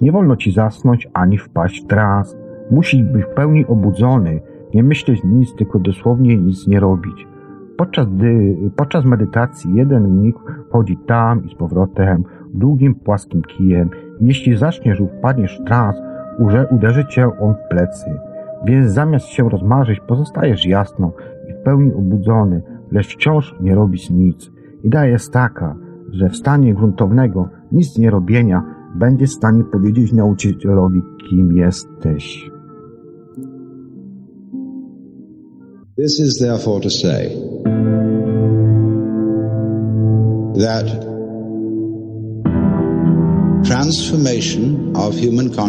Nie wolno ci zasnąć ani wpaść w trans. Musisz być w pełni obudzony, nie myśleć nic, tylko dosłownie nic nie robić. Podczas, gdy, podczas medytacji jeden mnich chodzi tam i z powrotem długim, płaskim kijem. Jeśli zaczniesz lub wpadniesz w trans, uderzy cię on w plecy. Więc zamiast się rozmarzyć, pozostajesz jasno w pełni obudzony, lecz wciąż nie robisz nic. Idea jest taka, że w stanie gruntownego nic nie robienia będzie w stanie powiedzieć nauczycielowi, kim jesteś. This is therefore to say that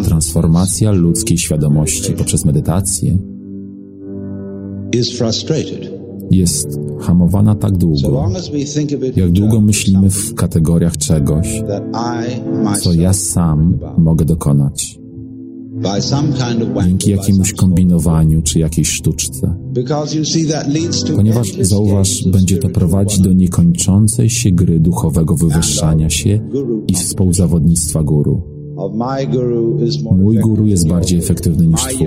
Transformacja ludzkiej świadomości poprzez medytację jest hamowana tak długo, jak długo myślimy w kategoriach czegoś, co ja sam mogę dokonać dzięki jakiemuś kombinowaniu czy jakiejś sztuczce. Ponieważ zauważ, będzie to prowadzić do niekończącej się gry duchowego wywyższania się i współzawodnictwa guru. Mój guru jest bardziej efektywny niż Twój.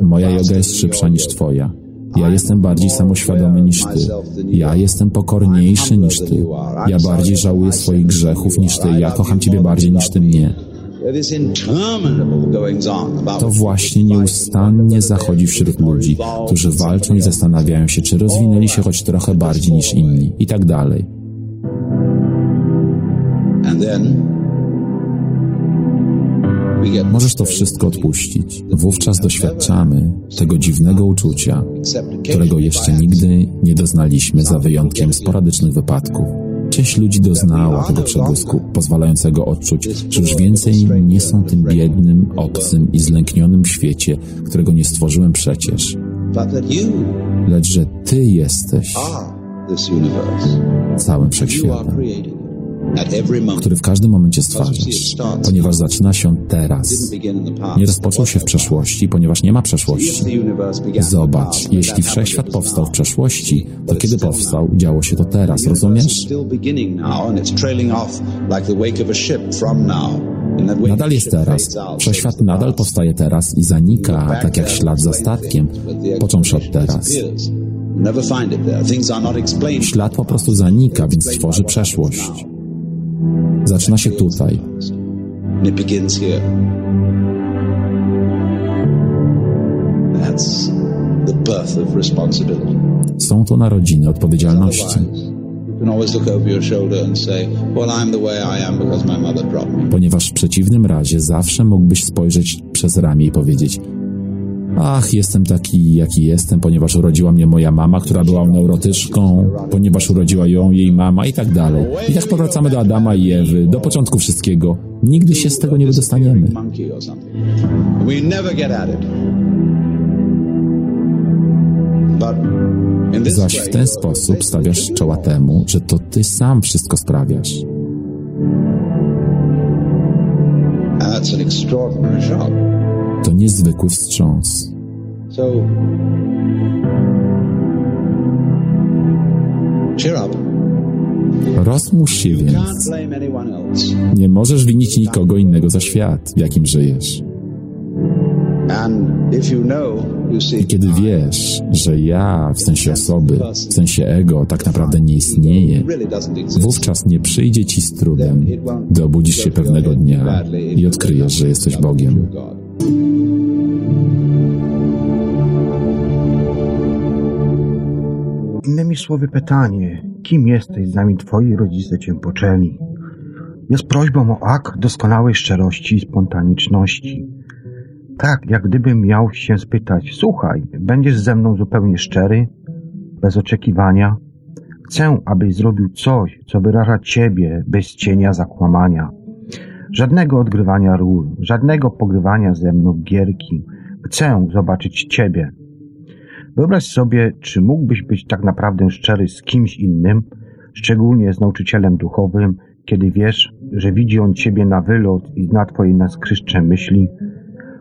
Moja yoga jest szybsza niż Twoja. Ja jestem bardziej samoświadomy niż Ty. Ja jestem pokorniejszy niż Ty. Ja bardziej żałuję swoich grzechów niż Ty. Ja kocham Ciebie bardziej niż Ty mnie. To właśnie nieustannie zachodzi wśród ludzi, którzy walczą i zastanawiają się, czy rozwinęli się choć trochę bardziej niż inni i tak dalej. Możesz to wszystko odpuścić. Wówczas doświadczamy tego dziwnego uczucia, którego jeszcze nigdy nie doznaliśmy za wyjątkiem sporadycznych wypadków. Część ludzi doznała tego przebłysku, pozwalającego odczuć, że już więcej nie są tym biednym, obcym i zlęknionym świecie, którego nie stworzyłem przecież. Lecz że Ty jesteś całym wszechświatem który w każdym momencie stwarzasz, ponieważ zaczyna się teraz. Nie rozpoczął się w przeszłości, ponieważ nie ma przeszłości. Zobacz, jeśli wszechświat powstał w przeszłości, to kiedy powstał, działo się to teraz, rozumiesz? Nadal jest teraz. Wszechświat nadal powstaje teraz i zanika, tak jak ślad za statkiem, począwszy od teraz. Ślad po prostu zanika, więc tworzy przeszłość. Zaczyna się tutaj. Są to narodziny odpowiedzialności. Ponieważ w przeciwnym razie zawsze mógłbyś spojrzeć przez ramię i powiedzieć: Ach, jestem taki, jaki jestem, ponieważ urodziła mnie moja mama, która była neurotyczką, ponieważ urodziła ją jej mama i tak dalej. I tak powracamy do Adama i Ewy, do początku wszystkiego. Nigdy się z tego nie wydostaniemy. Zaś w ten sposób stawiasz czoła temu, że to ty sam wszystko sprawiasz. To niezwykły wstrząs. Rozmusz się więc. Nie możesz winić nikogo innego za świat, w jakim żyjesz. I kiedy wiesz, że ja, w sensie osoby, w sensie ego, tak naprawdę nie istnieje, wówczas nie przyjdzie ci z trudem, gdy obudzisz się pewnego dnia i odkryjesz, że jesteś Bogiem. Innymi słowy pytanie, kim jesteś, zanim twoi rodzice cię poczęli? Jest prośbą o akt doskonałej szczerości i spontaniczności. Tak, jak gdybym miał się spytać, słuchaj, będziesz ze mną zupełnie szczery, bez oczekiwania? Chcę, abyś zrobił coś, co wyraża ciebie bez cienia zakłamania. Żadnego odgrywania ról, żadnego pogrywania ze mną gierki. Chcę zobaczyć ciebie. Wyobraź sobie, czy mógłbyś być tak naprawdę szczery z kimś innym, szczególnie z nauczycielem duchowym, kiedy wiesz, że widzi on ciebie na wylot i zna twoje naskryszcze myśli,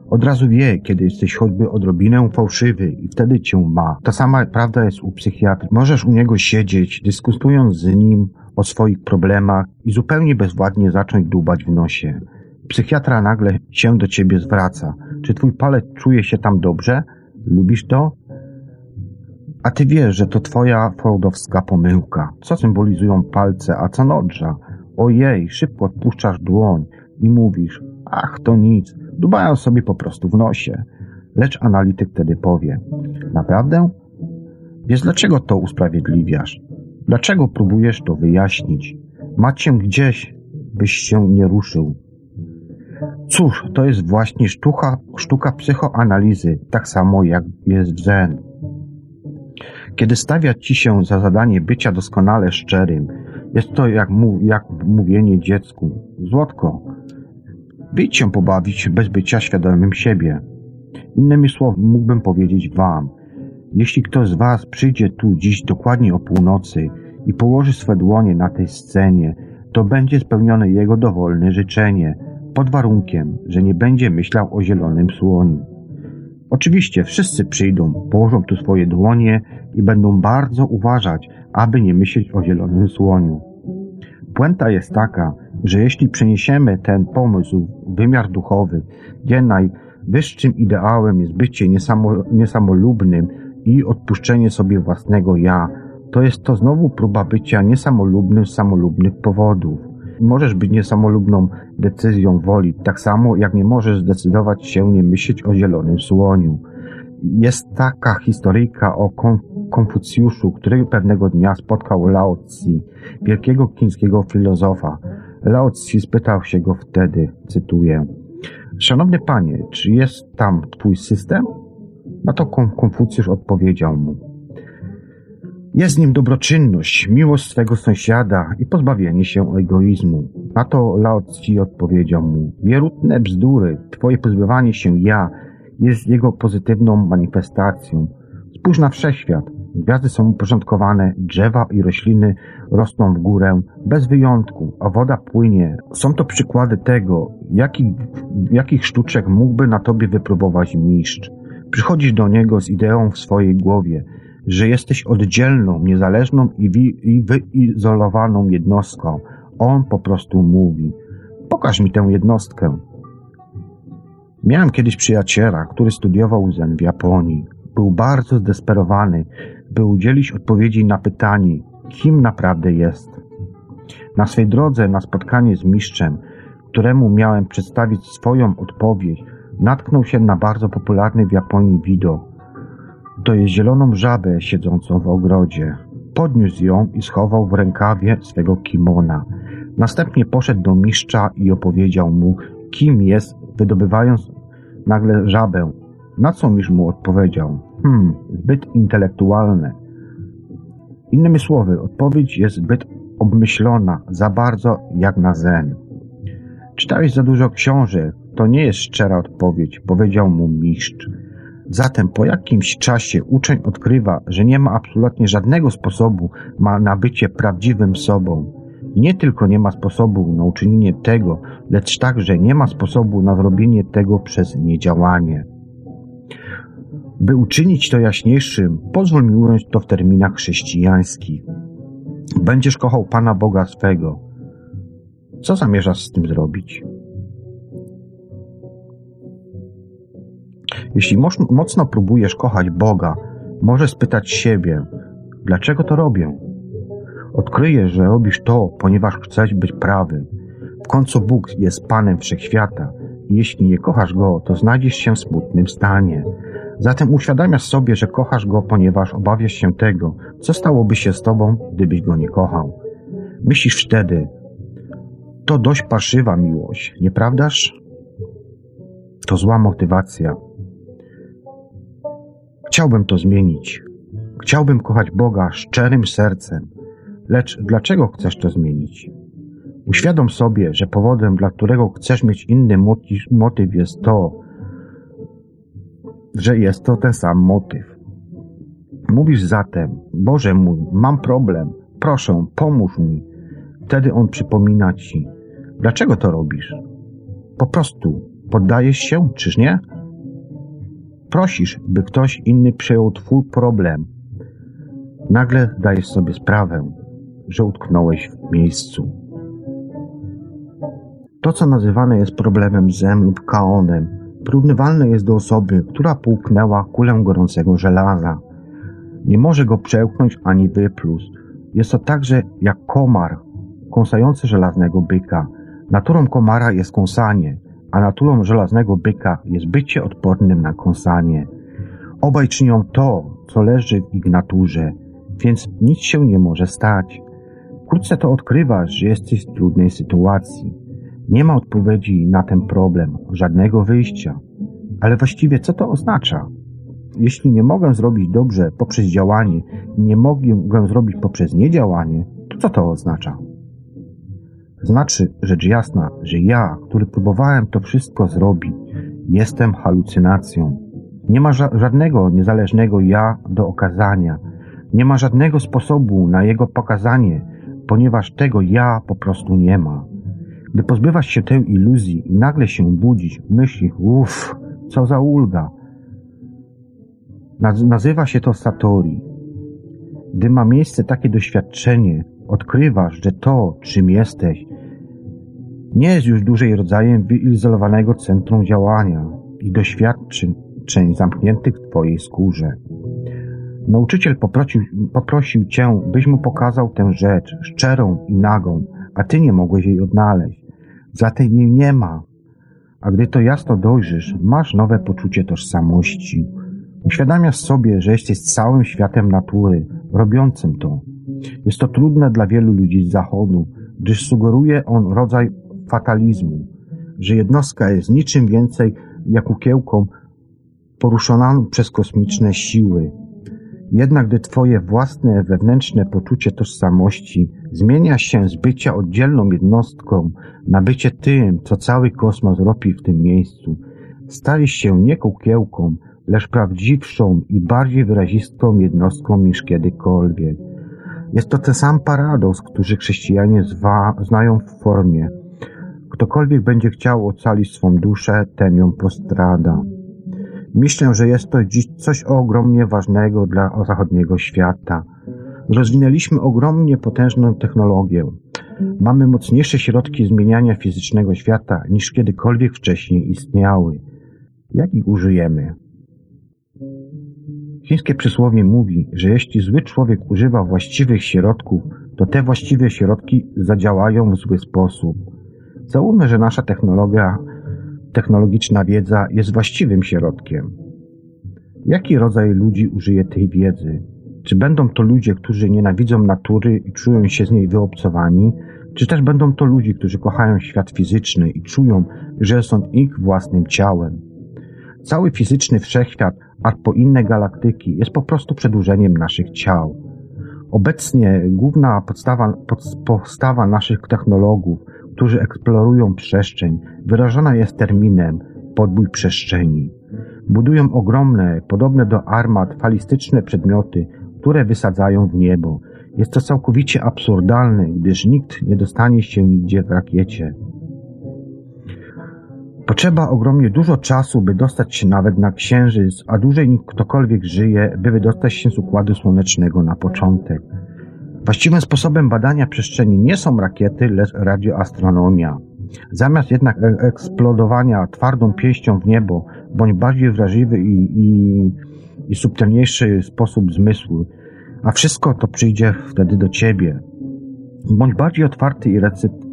od razu wie, kiedy jesteś choćby odrobinę fałszywy i wtedy cię ma. Ta sama prawda jest u psychiatry. Możesz u niego siedzieć, dyskutując z nim o swoich problemach i zupełnie bezwładnie zacząć dłubać w nosie. Psychiatra nagle się do ciebie zwraca. Czy twój palec czuje się tam dobrze? Lubisz to? A ty wiesz, że to twoja fordowska pomyłka. Co symbolizują palce, a co nodrza? Ojej, szybko odpuszczasz dłoń i mówisz, ach, to nic, dubają sobie po prostu w nosie. Lecz analityk wtedy powie, naprawdę? Wiesz, dlaczego to usprawiedliwiasz? Dlaczego próbujesz to wyjaśnić? Macie gdzieś, byś się nie ruszył. Cóż, to jest właśnie sztuka, sztuka psychoanalizy, tak samo jak jest zen. Kiedy stawia ci się za zadanie bycia doskonale szczerym, jest to jak, mu, jak mówienie dziecku. Złotko, wyjdź się pobawić bez bycia świadomym siebie. Innymi słowy, mógłbym powiedzieć wam, jeśli ktoś z was przyjdzie tu dziś dokładnie o północy i położy swe dłonie na tej scenie, to będzie spełnione jego dowolne życzenie, pod warunkiem, że nie będzie myślał o zielonym słoniu. Oczywiście wszyscy przyjdą, położą tu swoje dłonie i będą bardzo uważać, aby nie myśleć o zielonym słoniu. Puenta jest taka, że jeśli przeniesiemy ten pomysł w wymiar duchowy, gdzie najwyższym ideałem jest bycie niesamo, niesamolubnym i odpuszczenie sobie własnego ja, to jest to znowu próba bycia niesamolubnym z samolubnych powodów. Możesz być niesamolubną decyzją woli, tak samo jak nie możesz zdecydować się nie myśleć o zielonym słoniu. Jest taka historyjka o Konfucjuszu, który pewnego dnia spotkał Lao Tzu, wielkiego chińskiego filozofa. Lao Tzu spytał się go wtedy, cytuję, Szanowny panie, czy jest tam twój system? Na to Konfucjusz odpowiedział mu, jest nim dobroczynność, miłość swego sąsiada i pozbawienie się egoizmu. Na to Lao Tzu odpowiedział mu, wierutne bzdury, twoje pozbywanie się ja jest jego pozytywną manifestacją. Spójrz na wszechświat. Gwiazdy są uporządkowane, drzewa i rośliny rosną w górę bez wyjątku, a woda płynie. Są to przykłady tego, jakich, jakich sztuczek mógłby na tobie wypróbować mistrz. Przychodzisz do niego z ideą w swojej głowie, że jesteś oddzielną, niezależną i, wi- i wyizolowaną jednostką. On po prostu mówi: Pokaż mi tę jednostkę. Miałem kiedyś przyjaciela, który studiował zen w Japonii. Był bardzo zdesperowany, by udzielić odpowiedzi na pytanie, kim naprawdę jest. Na swej drodze na spotkanie z mistrzem, któremu miałem przedstawić swoją odpowiedź, natknął się na bardzo popularny w Japonii widok. To jest zieloną żabę siedzącą w ogrodzie. Podniósł ją i schował w rękawie swego kimona. Następnie poszedł do mistrza i opowiedział mu, kim jest, wydobywając nagle żabę. Na co mistrz mu odpowiedział? Hmm, zbyt intelektualne. Innymi słowy, odpowiedź jest zbyt obmyślona, za bardzo jak na zen. Czytałeś za dużo książek, to nie jest szczera odpowiedź, powiedział mu mistrz. Zatem po jakimś czasie uczeń odkrywa, że nie ma absolutnie żadnego sposobu na bycie prawdziwym sobą. Nie tylko nie ma sposobu na uczynienie tego, lecz także nie ma sposobu na zrobienie tego przez niedziałanie. By uczynić to jaśniejszym, pozwól mi ująć to w terminach chrześcijańskich. Będziesz kochał Pana Boga swego. Co zamierzasz z tym zrobić? Jeśli mocno próbujesz kochać Boga, możesz spytać siebie, dlaczego to robię? Odkryjesz, że robisz to, ponieważ chcesz być prawy. W końcu Bóg jest Panem Wszechświata jeśli nie kochasz Go, to znajdziesz się w smutnym stanie. Zatem uświadamiasz sobie, że kochasz Go, ponieważ obawiasz się tego, co stałoby się z Tobą, gdybyś Go nie kochał. Myślisz wtedy, to dość parszywa miłość, nieprawdaż? To zła motywacja. Chciałbym to zmienić. Chciałbym kochać Boga szczerym sercem. Lecz dlaczego chcesz to zmienić? Uświadom sobie, że powodem, dla którego chcesz mieć inny motyw, motyw jest to, że jest to ten sam motyw. Mówisz zatem, Boże mój, mam problem, proszę, pomóż mi. Wtedy on przypomina ci, dlaczego to robisz? Po prostu poddajesz się, czyż nie? Prosisz, by ktoś inny przejął twój problem. Nagle dajesz sobie sprawę, że utknąłeś w miejscu. To, co nazywane jest problemem zem lub kaonem, porównywalne jest do osoby, która połknęła kulę gorącego żelaza. Nie może go przełknąć ani wyplus. Jest to także jak komar kąsający żelaznego byka. Naturą komara jest kąsanie, a naturą żelaznego byka jest bycie odpornym na kąsanie. Obaj czynią to, co leży w ich naturze, więc nic się nie może stać. Wkrótce to odkrywasz, że jesteś w trudnej sytuacji. Nie ma odpowiedzi na ten problem, żadnego wyjścia. Ale właściwie co to oznacza? Jeśli nie mogę zrobić dobrze poprzez działanie nie mogę zrobić poprzez niedziałanie, to co to oznacza? Znaczy, rzecz jasna, że ja, który próbowałem to wszystko zrobić, jestem halucynacją. Nie ma ża żadnego niezależnego ja do okazania. Nie ma żadnego sposobu na jego pokazanie, ponieważ tego ja po prostu nie ma. Gdy pozbywasz się tej iluzji i nagle się budzisz, myślisz, uff, co za ulga. Nazywa się to Satori. Gdy ma miejsce takie doświadczenie, odkrywasz, że to, czym jesteś, nie jest już dłużej rodzajem wyizolowanego centrum działania i doświadczeń zamkniętych w Twojej skórze. Nauczyciel poprosił, poprosił Cię, byś mu pokazał tę rzecz, szczerą i nagą, a Ty nie mogłeś jej odnaleźć. Zatem jej nie ma. A gdy to jasno dojrzysz, masz nowe poczucie tożsamości. Uświadamiasz sobie, że jesteś całym światem natury, robiącym to. Jest to trudne dla wielu ludzi z zachodu, gdyż sugeruje on rodzaj fatalizmu, że jednostka jest niczym więcej jak kukiełką poruszoną przez kosmiczne siły. Jednak gdy twoje własne wewnętrzne poczucie tożsamości zmienia się z bycia oddzielną jednostką na bycie tym, co cały kosmos robi w tym miejscu, stajesz się nie kukiełką, lecz prawdziwszą i bardziej wyrazistą jednostką niż kiedykolwiek. Jest to ten sam paradoks, który chrześcijanie zwa, znają w formie Ktokolwiek będzie chciał ocalić swą duszę, ten ją postrada. Myślę, że jest to dziś coś ogromnie ważnego dla zachodniego świata. Rozwinęliśmy ogromnie potężną technologię. Mamy mocniejsze środki zmieniania fizycznego świata niż kiedykolwiek wcześniej istniały. Jak ich użyjemy? Chińskie przysłowie mówi, że jeśli zły człowiek używa właściwych środków, to te właściwe środki zadziałają w zły sposób. Załóżmy, że nasza technologia, technologiczna wiedza jest właściwym środkiem. Jaki rodzaj ludzi użyje tej wiedzy? Czy będą to ludzie, którzy nienawidzą natury i czują się z niej wyobcowani, czy też będą to ludzie, którzy kochają świat fizyczny i czują, że są ich własnym ciałem? Cały fizyczny wszechświat, a po inne galaktyki jest po prostu przedłużeniem naszych ciał. Obecnie główna podstawa, naszych technologów którzy eksplorują przestrzeń, wyrażona jest terminem podbój przestrzeni. Budują ogromne, podobne do armat, falistyczne przedmioty, które wysadzają w niebo. Jest to całkowicie absurdalne, gdyż nikt nie dostanie się nigdzie w rakiecie. Potrzeba ogromnie dużo czasu, by dostać się nawet na Księżyc, a dłużej niż ktokolwiek żyje, by wydostać się z Układu Słonecznego na początek. Właściwym sposobem badania przestrzeni nie są rakiety, lecz radioastronomia. Zamiast jednak e- eksplodowania twardą pięścią w niebo, bądź bardziej wrażliwy i, i, i subtelniejszy sposób zmysłu, a wszystko to przyjdzie wtedy do ciebie. Bądź bardziej otwarty i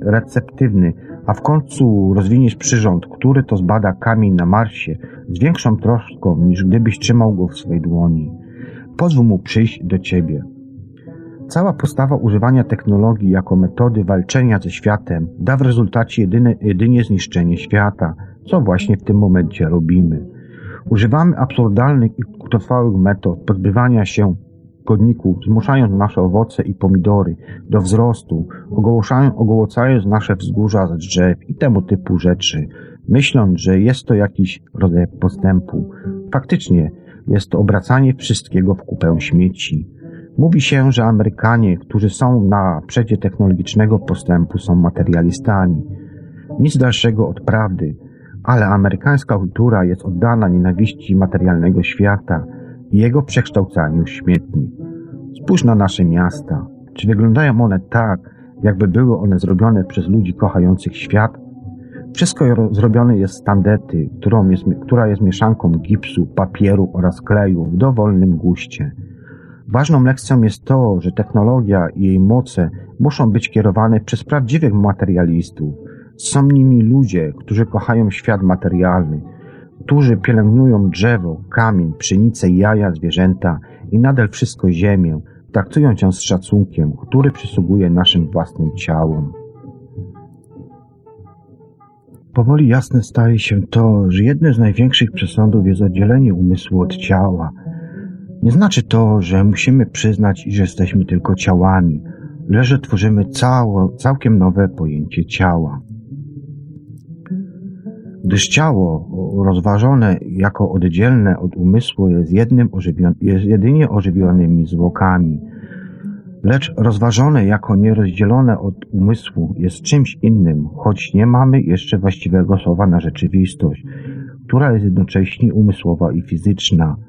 receptywny, a w końcu rozwiniesz przyrząd, który to zbada kamień na Marsie z większą troską, niż gdybyś trzymał go w swej dłoni. Pozwól mu przyjść do ciebie. Cała postawa używania technologii jako metody walczenia ze światem da w rezultacie jedyne, jedynie zniszczenie świata, co właśnie w tym momencie robimy. Używamy absurdalnych i krótkotrwałych metod pozbywania się szkodników, zmuszając nasze owoce i pomidory do wzrostu, ogołocając nasze wzgórza z drzew i temu typu rzeczy, myśląc, że jest to jakiś rodzaj postępu. Faktycznie jest to obracanie wszystkiego w kupę śmieci. Mówi się, że Amerykanie, którzy są na przedzie technologicznego postępu, są materialistami. Nic dalszego od prawdy, ale amerykańska kultura jest oddana nienawiści materialnego świata i jego przekształcaniu w śmietnik. Spójrz na nasze miasta. Czy wyglądają one tak, jakby były one zrobione przez ludzi kochających świat? Wszystko zrobione jest z tandety, jest, która jest mieszanką gipsu, papieru oraz kleju w dowolnym guście. Ważną lekcją jest to, że technologia i jej moce muszą być kierowane przez prawdziwych materialistów. Są nimi ludzie, którzy kochają świat materialny, którzy pielęgnują drzewo, kamień, pszenicę, jaja, zwierzęta i nadal wszystko ziemię, traktując ją z szacunkiem, który przysługuje naszym własnym ciałom. Powoli jasne staje się to, że jednym z największych przesądów jest oddzielenie umysłu od ciała – nie znaczy to, że musimy przyznać, że jesteśmy tylko ciałami, lecz że tworzymy cało, całkiem nowe pojęcie ciała. Gdyż ciało rozważone jako oddzielne od umysłu jest, jednym jest jedynie ożywionymi zwłokami, lecz rozważone jako nierozdzielone od umysłu jest czymś innym, choć nie mamy jeszcze właściwego słowa na rzeczywistość, która jest jednocześnie umysłowa i fizyczna –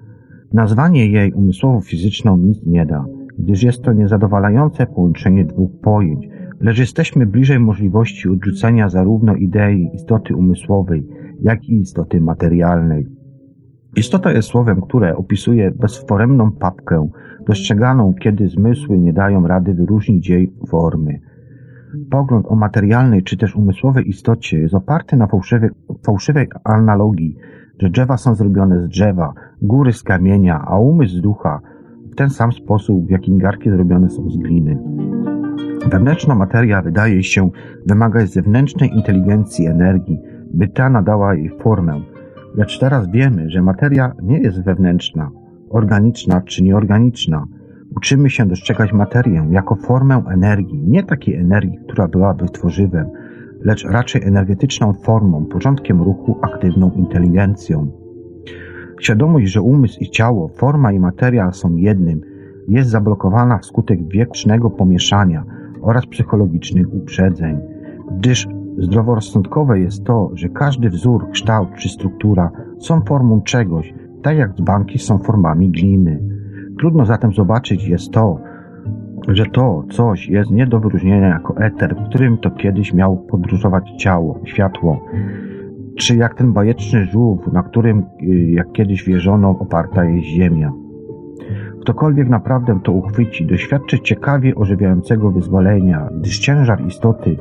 Nazwanie jej umysłowo-fizyczną nic nie da, gdyż jest to niezadowalające połączenie dwóch pojęć, lecz jesteśmy bliżej możliwości odrzucenia zarówno idei istoty umysłowej, jak i istoty materialnej. Istota jest słowem, które opisuje bezforemną papkę, dostrzeganą, kiedy zmysły nie dają rady wyróżnić jej formy. Pogląd o materialnej czy też umysłowej istocie jest oparty na fałszywej, fałszywej analogii, że drzewa są zrobione z drzewa, góry z kamienia, a umysł z ducha, w ten sam sposób, w jaki garki zrobione są z gliny. Wewnętrzna materia wydaje się wymagać zewnętrznej inteligencji energii, by ta nadała jej formę. Lecz teraz wiemy, że materia nie jest wewnętrzna, organiczna czy nieorganiczna. Uczymy się dostrzegać materię jako formę energii, nie takiej energii, która byłaby tworzywem, lecz raczej energetyczną formą, porządkiem ruchu, aktywną inteligencją. Świadomość, że umysł i ciało, forma i materia są jednym, jest zablokowana wskutek wiecznego pomieszania oraz psychologicznych uprzedzeń, gdyż zdroworozsądkowe jest to, że każdy wzór, kształt czy struktura są formą czegoś, tak jak banki są formami gliny. Trudno zatem zobaczyć jest to, że to coś jest nie do wyróżnienia jako eter, w którym to kiedyś miało podróżować ciało, światło, czy jak ten bajeczny żółw, na którym, y, jak kiedyś wierzono, oparta jest ziemia. Ktokolwiek naprawdę to uchwyci, doświadczy ciekawie ożywiającego wyzwolenia, gdyż ciężar istoty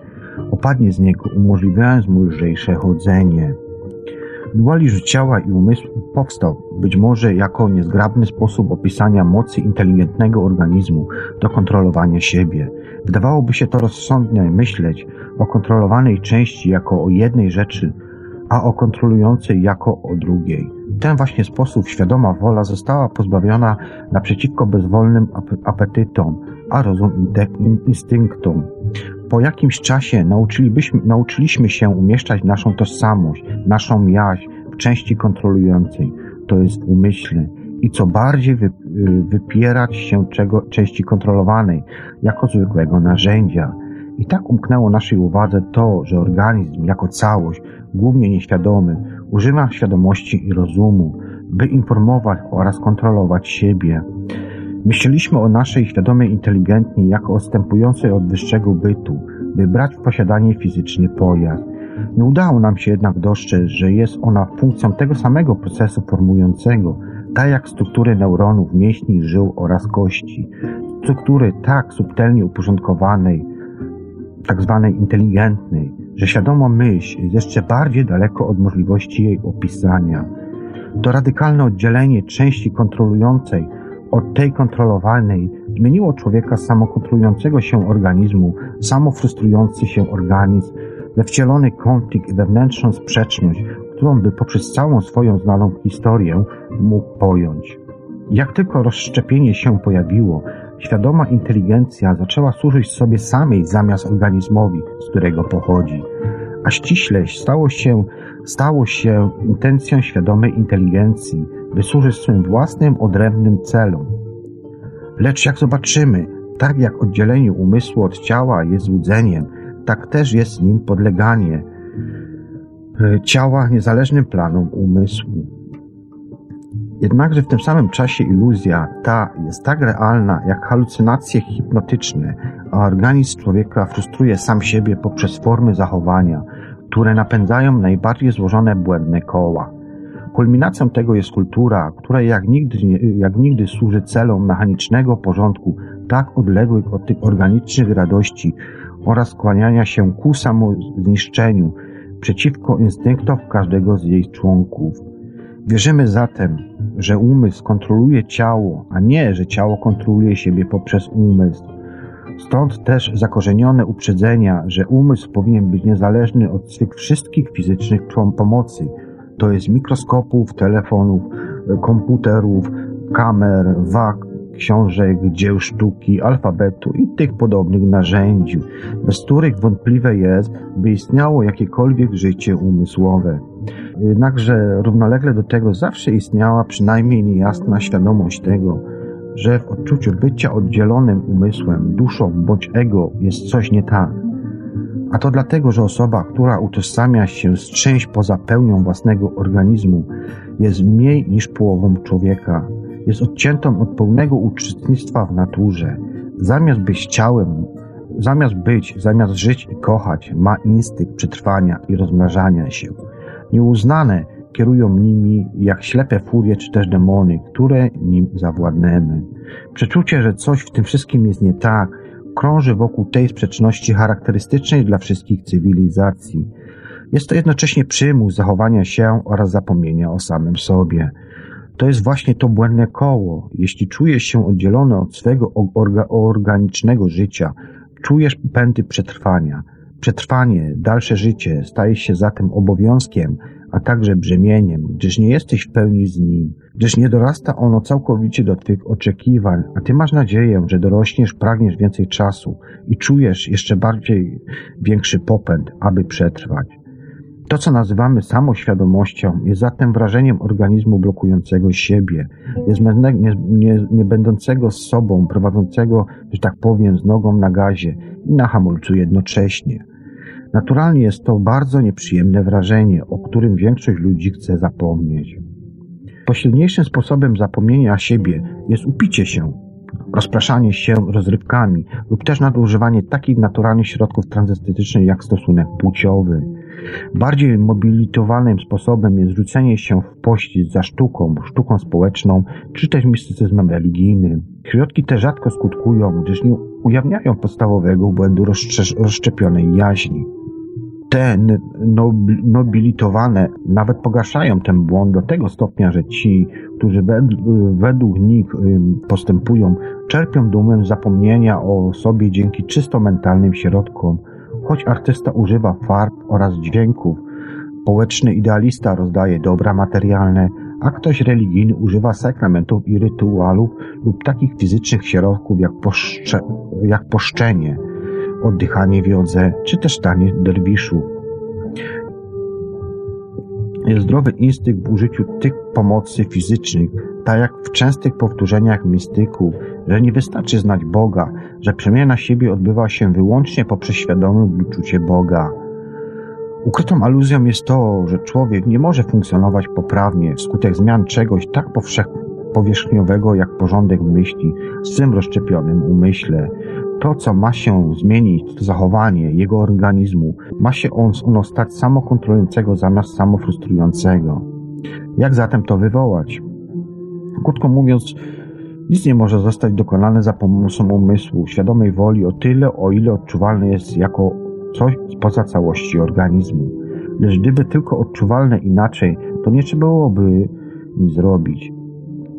opadnie z niego, umożliwiając mu lżejsze chodzenie. Dualizm ciała i umysłu powstał być może jako niezgrabny sposób opisania mocy inteligentnego organizmu do kontrolowania siebie. Wydawałoby się to rozsądnie myśleć o kontrolowanej części jako o jednej rzeczy, a o kontrolującej jako o drugiej. W ten właśnie sposób świadoma wola została pozbawiona naprzeciwko bezwolnym apetytom, a rozum instynktom. Po jakimś czasie nauczyliśmy się umieszczać naszą tożsamość, naszą jaźń w części kontrolującej. To jest w umyśle i co bardziej wy, wypierać się czego, części kontrolowanej jako zwykłego narzędzia. I tak umknęło naszej uwadze to, że organizm jako całość, głównie nieświadomy, używa świadomości i rozumu, by informować oraz kontrolować siebie. Myśleliśmy o naszej świadomej inteligencji jako odstępującej od wyższego bytu, by brać w posiadanie fizyczny pojazd. Nie udało nam się jednak dostrzec, że jest ona funkcją tego samego procesu formującego, tak jak struktury neuronów, mięśni, żył oraz kości. Struktury tak subtelnie uporządkowanej, tak zwanej inteligentnej, że świadoma myśl jest jeszcze bardziej daleko od możliwości jej opisania. To radykalne oddzielenie części kontrolującej od tej kontrolowanej zmieniło człowieka samokontrolującego się organizmu, samofrustrujący się organizm, wcielony konflikt i wewnętrzną sprzeczność, którą by poprzez całą swoją znaną historię mógł pojąć. Jak tylko rozszczepienie się pojawiło, świadoma inteligencja zaczęła służyć sobie samej zamiast organizmowi, z którego pochodzi. A ściśleść stało się, stało się intencją świadomej inteligencji, by służyć swym własnym odrębnym celom. Lecz jak zobaczymy, tak jak oddzielenie umysłu od ciała jest złudzeniem, tak też jest nim podleganie e, ciała niezależnym planom umysłu. Jednakże w tym samym czasie iluzja ta jest tak realna jak halucynacje hipnotyczne, a organizm człowieka frustruje sam siebie poprzez formy zachowania, które napędzają najbardziej złożone błędne koła. Kulminacją tego jest kultura, która jak nigdy, jak nigdy służy celom mechanicznego porządku, tak odległych od tych organicznych radości oraz skłaniania się ku samozniszczeniu przeciwko instynktom każdego z jej członków. Wierzymy zatem, że umysł kontroluje ciało, a nie, że ciało kontroluje siebie poprzez umysł. Stąd też zakorzenione uprzedzenia, że umysł powinien być niezależny od swych wszystkich fizycznych pomocy, to jest mikroskopów, telefonów, komputerów, kamer, wag, książek, dzieł sztuki, alfabetu i tych podobnych narzędzi, bez których wątpliwe jest, by istniało jakiekolwiek życie umysłowe. Jednakże równolegle do tego zawsze istniała przynajmniej niejasna świadomość tego, że w odczuciu bycia oddzielonym umysłem, duszą bądź ego jest coś nie tak. A to dlatego, że osoba, która utożsamia się z czymś poza pełnią własnego organizmu, jest mniej niż połową człowieka, jest odciętą od pełnego uczestnictwa w naturze. Zamiast być ciałem, zamiast być, zamiast żyć i kochać, ma instynkt przetrwania i rozmnażania się. Nieuznane kierują nimi jak ślepe furie czy też demony, które nim zawładnemy. Przeczucie, że coś w tym wszystkim jest nie tak, krąży wokół tej sprzeczności charakterystycznej dla wszystkich cywilizacji. Jest to jednocześnie przymus zachowania się oraz zapomnienia o samym sobie. To jest właśnie to błędne koło. Jeśli czujesz się oddzielony od swego orga organicznego życia, czujesz pędy przetrwania. Przetrwanie, dalsze życie staje się zatem obowiązkiem, a także brzemieniem, gdyż nie jesteś w pełni z nim, gdyż nie dorasta ono całkowicie do Twych oczekiwań, a Ty masz nadzieję, że dorośniesz, pragniesz więcej czasu i czujesz jeszcze bardziej większy popęd, aby przetrwać. To, co nazywamy samoświadomością, jest zatem wrażeniem organizmu blokującego siebie, jest nie, nie, z sobą, prowadzącego, że tak powiem, z nogą na gazie i na hamulcu jednocześnie. Naturalnie jest to bardzo nieprzyjemne wrażenie, o którym większość ludzi chce zapomnieć. Pośredniejszym sposobem zapomnienia siebie jest upicie się, rozpraszanie się rozrywkami lub też nadużywanie takich naturalnych środków transestetycznych jak stosunek płciowy. Bardziej mobilitowanym sposobem jest rzucenie się w pościg za sztuką, sztuką społeczną, czy też mistycyzmem religijnym. Środki te rzadko skutkują, gdyż nie ujawniają podstawowego błędu rozszczepionej jaźni. Te nobilitowane nawet pogarszają ten błąd do tego stopnia, że ci, którzy według nich postępują, czerpią dumę zapomnienia o sobie dzięki czysto mentalnym środkom, Choć artysta używa farb oraz dźwięków, społeczny idealista rozdaje dobra materialne, a ktoś religijny używa sakramentów i rytuałów lub takich fizycznych środków jak, poszcze, jak poszczenie, oddychanie wiodze czy też tanie derwiszów. zdrowy instynkt w użyciu tych pomocy fizycznych, tak jak w częstych powtórzeniach mistyków, że nie wystarczy znać Boga, że przemiana siebie odbywa się wyłącznie poprzez świadome uczucie Boga. Ukrytą aluzją jest to, że człowiek nie może funkcjonować poprawnie wskutek zmian czegoś tak powierzchniowego jak porządek myśli w swym rozszczepionym umyśle. To, co ma się zmienić, to zachowanie jego organizmu, ma się on, ono stać samokontrolującego zamiast samofrustrującego. Jak zatem to wywołać? Krótko mówiąc, nic nie może zostać dokonane za pomocą umysłu, świadomej woli o tyle, o ile odczuwalne jest jako coś poza całości organizmu. Lecz gdyby tylko odczuwalne inaczej, to nie trzeba byłoby nic zrobić.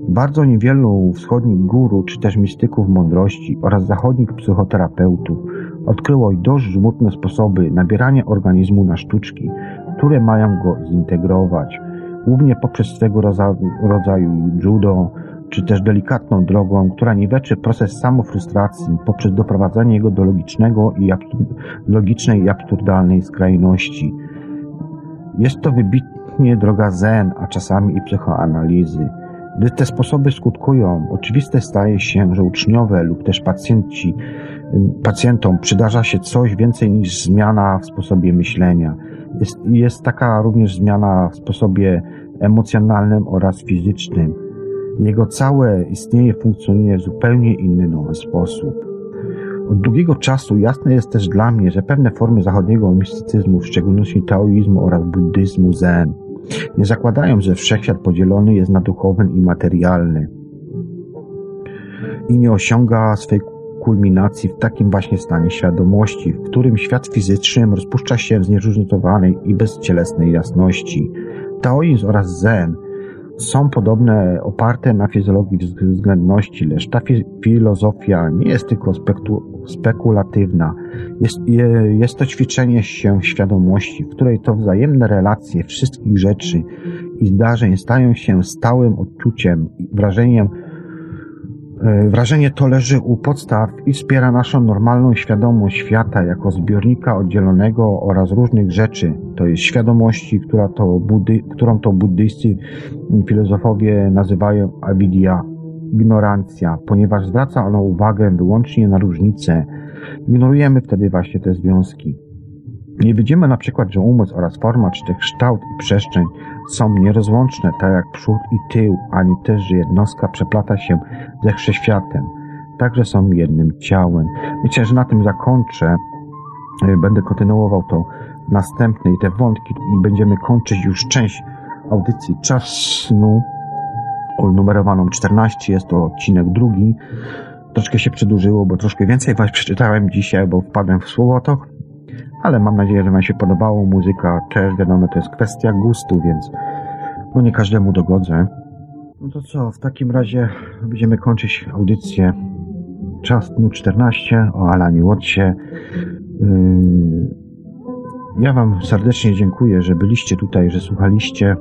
Bardzo niewielu wschodnich guru, czy też mistyków mądrości oraz zachodnich psychoterapeutów odkryło dość żmudne sposoby nabierania organizmu na sztuczki, które mają go zintegrować, głównie poprzez swego rodzaju judo, czy też delikatną drogą, która niweczy proces samofrustracji poprzez doprowadzenie jego do logicznego i logicznej i absurdalnej skrajności. Jest to wybitnie droga zen, a czasami i psychoanalizy. Gdy te sposoby skutkują, oczywiste staje się, że uczniowe lub też pacjenci, pacjentom przydarza się coś więcej niż zmiana w sposobie myślenia. Jest, jest taka również zmiana w sposobie emocjonalnym oraz fizycznym. Jego całe istnienie funkcjonuje w zupełnie inny nowy sposób. Od długiego czasu jasne jest też dla mnie, że pewne formy zachodniego mistycyzmu, w szczególności taoizmu oraz buddyzmu zen, nie zakładają, że wszechświat podzielony jest na duchowy i materialny i nie osiąga swej kulminacji w takim właśnie stanie świadomości, w którym świat fizyczny rozpuszcza się w znieróżnicowanej i bezcielesnej jasności. Taoizm oraz Zen są podobne, oparte na fizjologii względności, lecz ta filozofia nie jest tylko spekulatywna. Jest, jest to ćwiczenie się świadomości, w której to wzajemne relacje wszystkich rzeczy i zdarzeń stają się stałym odczuciem, wrażeniem, Wrażenie to leży u podstaw i wspiera naszą normalną świadomość świata jako zbiornika oddzielonego oraz różnych rzeczy. To jest świadomości, która to buddy, którą to buddyjscy filozofowie nazywają avidya, ignorancja, ponieważ zwraca ono uwagę wyłącznie na różnice. Ignorujemy wtedy właśnie te związki. Nie widzimy na przykład, że umysł oraz forma, czy też kształt i przestrzeń są nierozłączne, tak jak przód i tył, ani też, że jednostka przeplata się ze wszechświatem. Także są jednym ciałem. Myślę, że na tym zakończę. Będę kontynuował to następnej, te wątki i będziemy kończyć już część audycji Czas Snu numerowaną 14, jest to odcinek drugi. Troszkę się przedłużyło, bo troszkę więcej Was przeczytałem dzisiaj, bo wpadłem w słowotok, ale mam nadzieję, że Wam się podobało. Muzyka też, wiadomo, to jest kwestia gustu, więc no nie każdemu dogodzę. No to co, w takim razie będziemy kończyć audycję Czas Dnu 14 o Alanie Watsie. Yy, ja Wam serdecznie dziękuję, że byliście tutaj, że słuchaliście.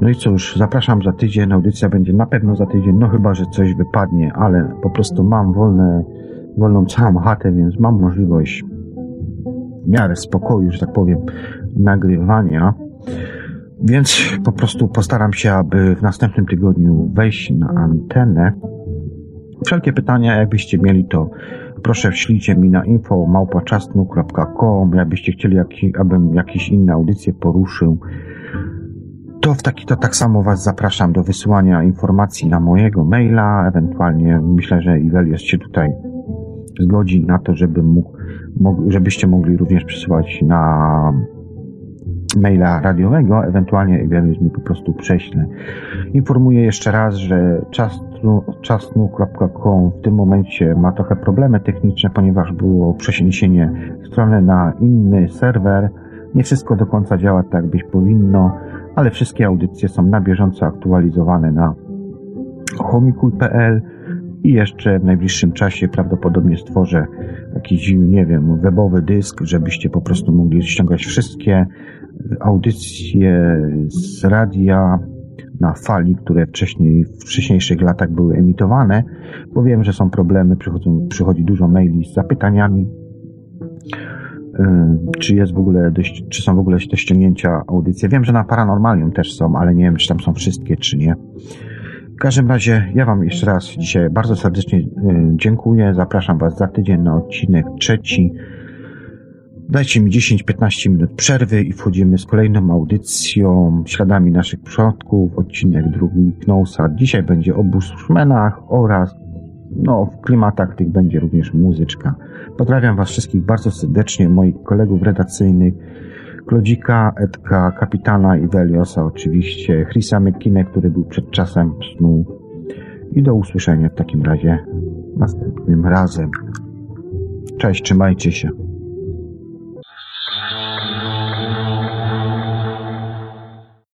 No i cóż, zapraszam za tydzień. Audycja będzie na pewno za tydzień, no chyba, że coś wypadnie, ale po prostu mam wolne, wolną całą chatę, więc mam możliwość w miarę spokoju, że tak powiem, nagrywania. Więc po prostu postaram się, aby w następnym tygodniu wejść na antenę. Wszelkie pytania, jakbyście mieli, to proszę wślijcie mi na info małpaczasnu.com, jakbyście chcieli, abym jakieś inne audycje poruszył to w taki to tak samo Was zapraszam do wysyłania informacji na mojego maila, ewentualnie myślę, że Ivelios się tutaj zgodzi na to, żeby mógł, żebyście mogli również przesyłać na maila radiowego, ewentualnie Ivelios mi po prostu prześle. Informuję jeszcze raz, że czasnu.com w tym momencie ma trochę problemy techniczne, ponieważ było przeniesienie strony na inny serwer. Nie wszystko do końca działa tak, jak byś powinno ale wszystkie audycje są na bieżąco aktualizowane na homikuj.pl i jeszcze w najbliższym czasie prawdopodobnie stworzę jakiś, nie wiem, webowy dysk, żebyście po prostu mogli ściągać wszystkie audycje z radia na fali, które wcześniej, w wcześniejszych latach były emitowane, bo wiem, że są problemy, przychodzą, przychodzi dużo maili z zapytaniami czy jest w ogóle dość, czy są w ogóle do ściągnięcia audycje. Wiem, że na Paranormalium też są, ale nie wiem, czy tam są wszystkie, czy nie. W każdym razie ja Wam jeszcze raz dzisiaj bardzo serdecznie dziękuję. Zapraszam Was za tydzień na odcinek trzeci. Dajcie mi 10-15 minut przerwy i wchodzimy z kolejną audycją śladami naszych przodków, odcinek drugi Knousa. Dzisiaj będzie o Bushmanach oraz no, w klimatach tych będzie również muzyczka. Pozdrawiam Was wszystkich bardzo serdecznie, moich kolegów redakcyjnych, Klodzika, Edka, Kapitana i Veliosa oczywiście, Chrisa McKinney, który był przed czasem snu i do usłyszenia w takim razie następnym razem. Cześć, trzymajcie się.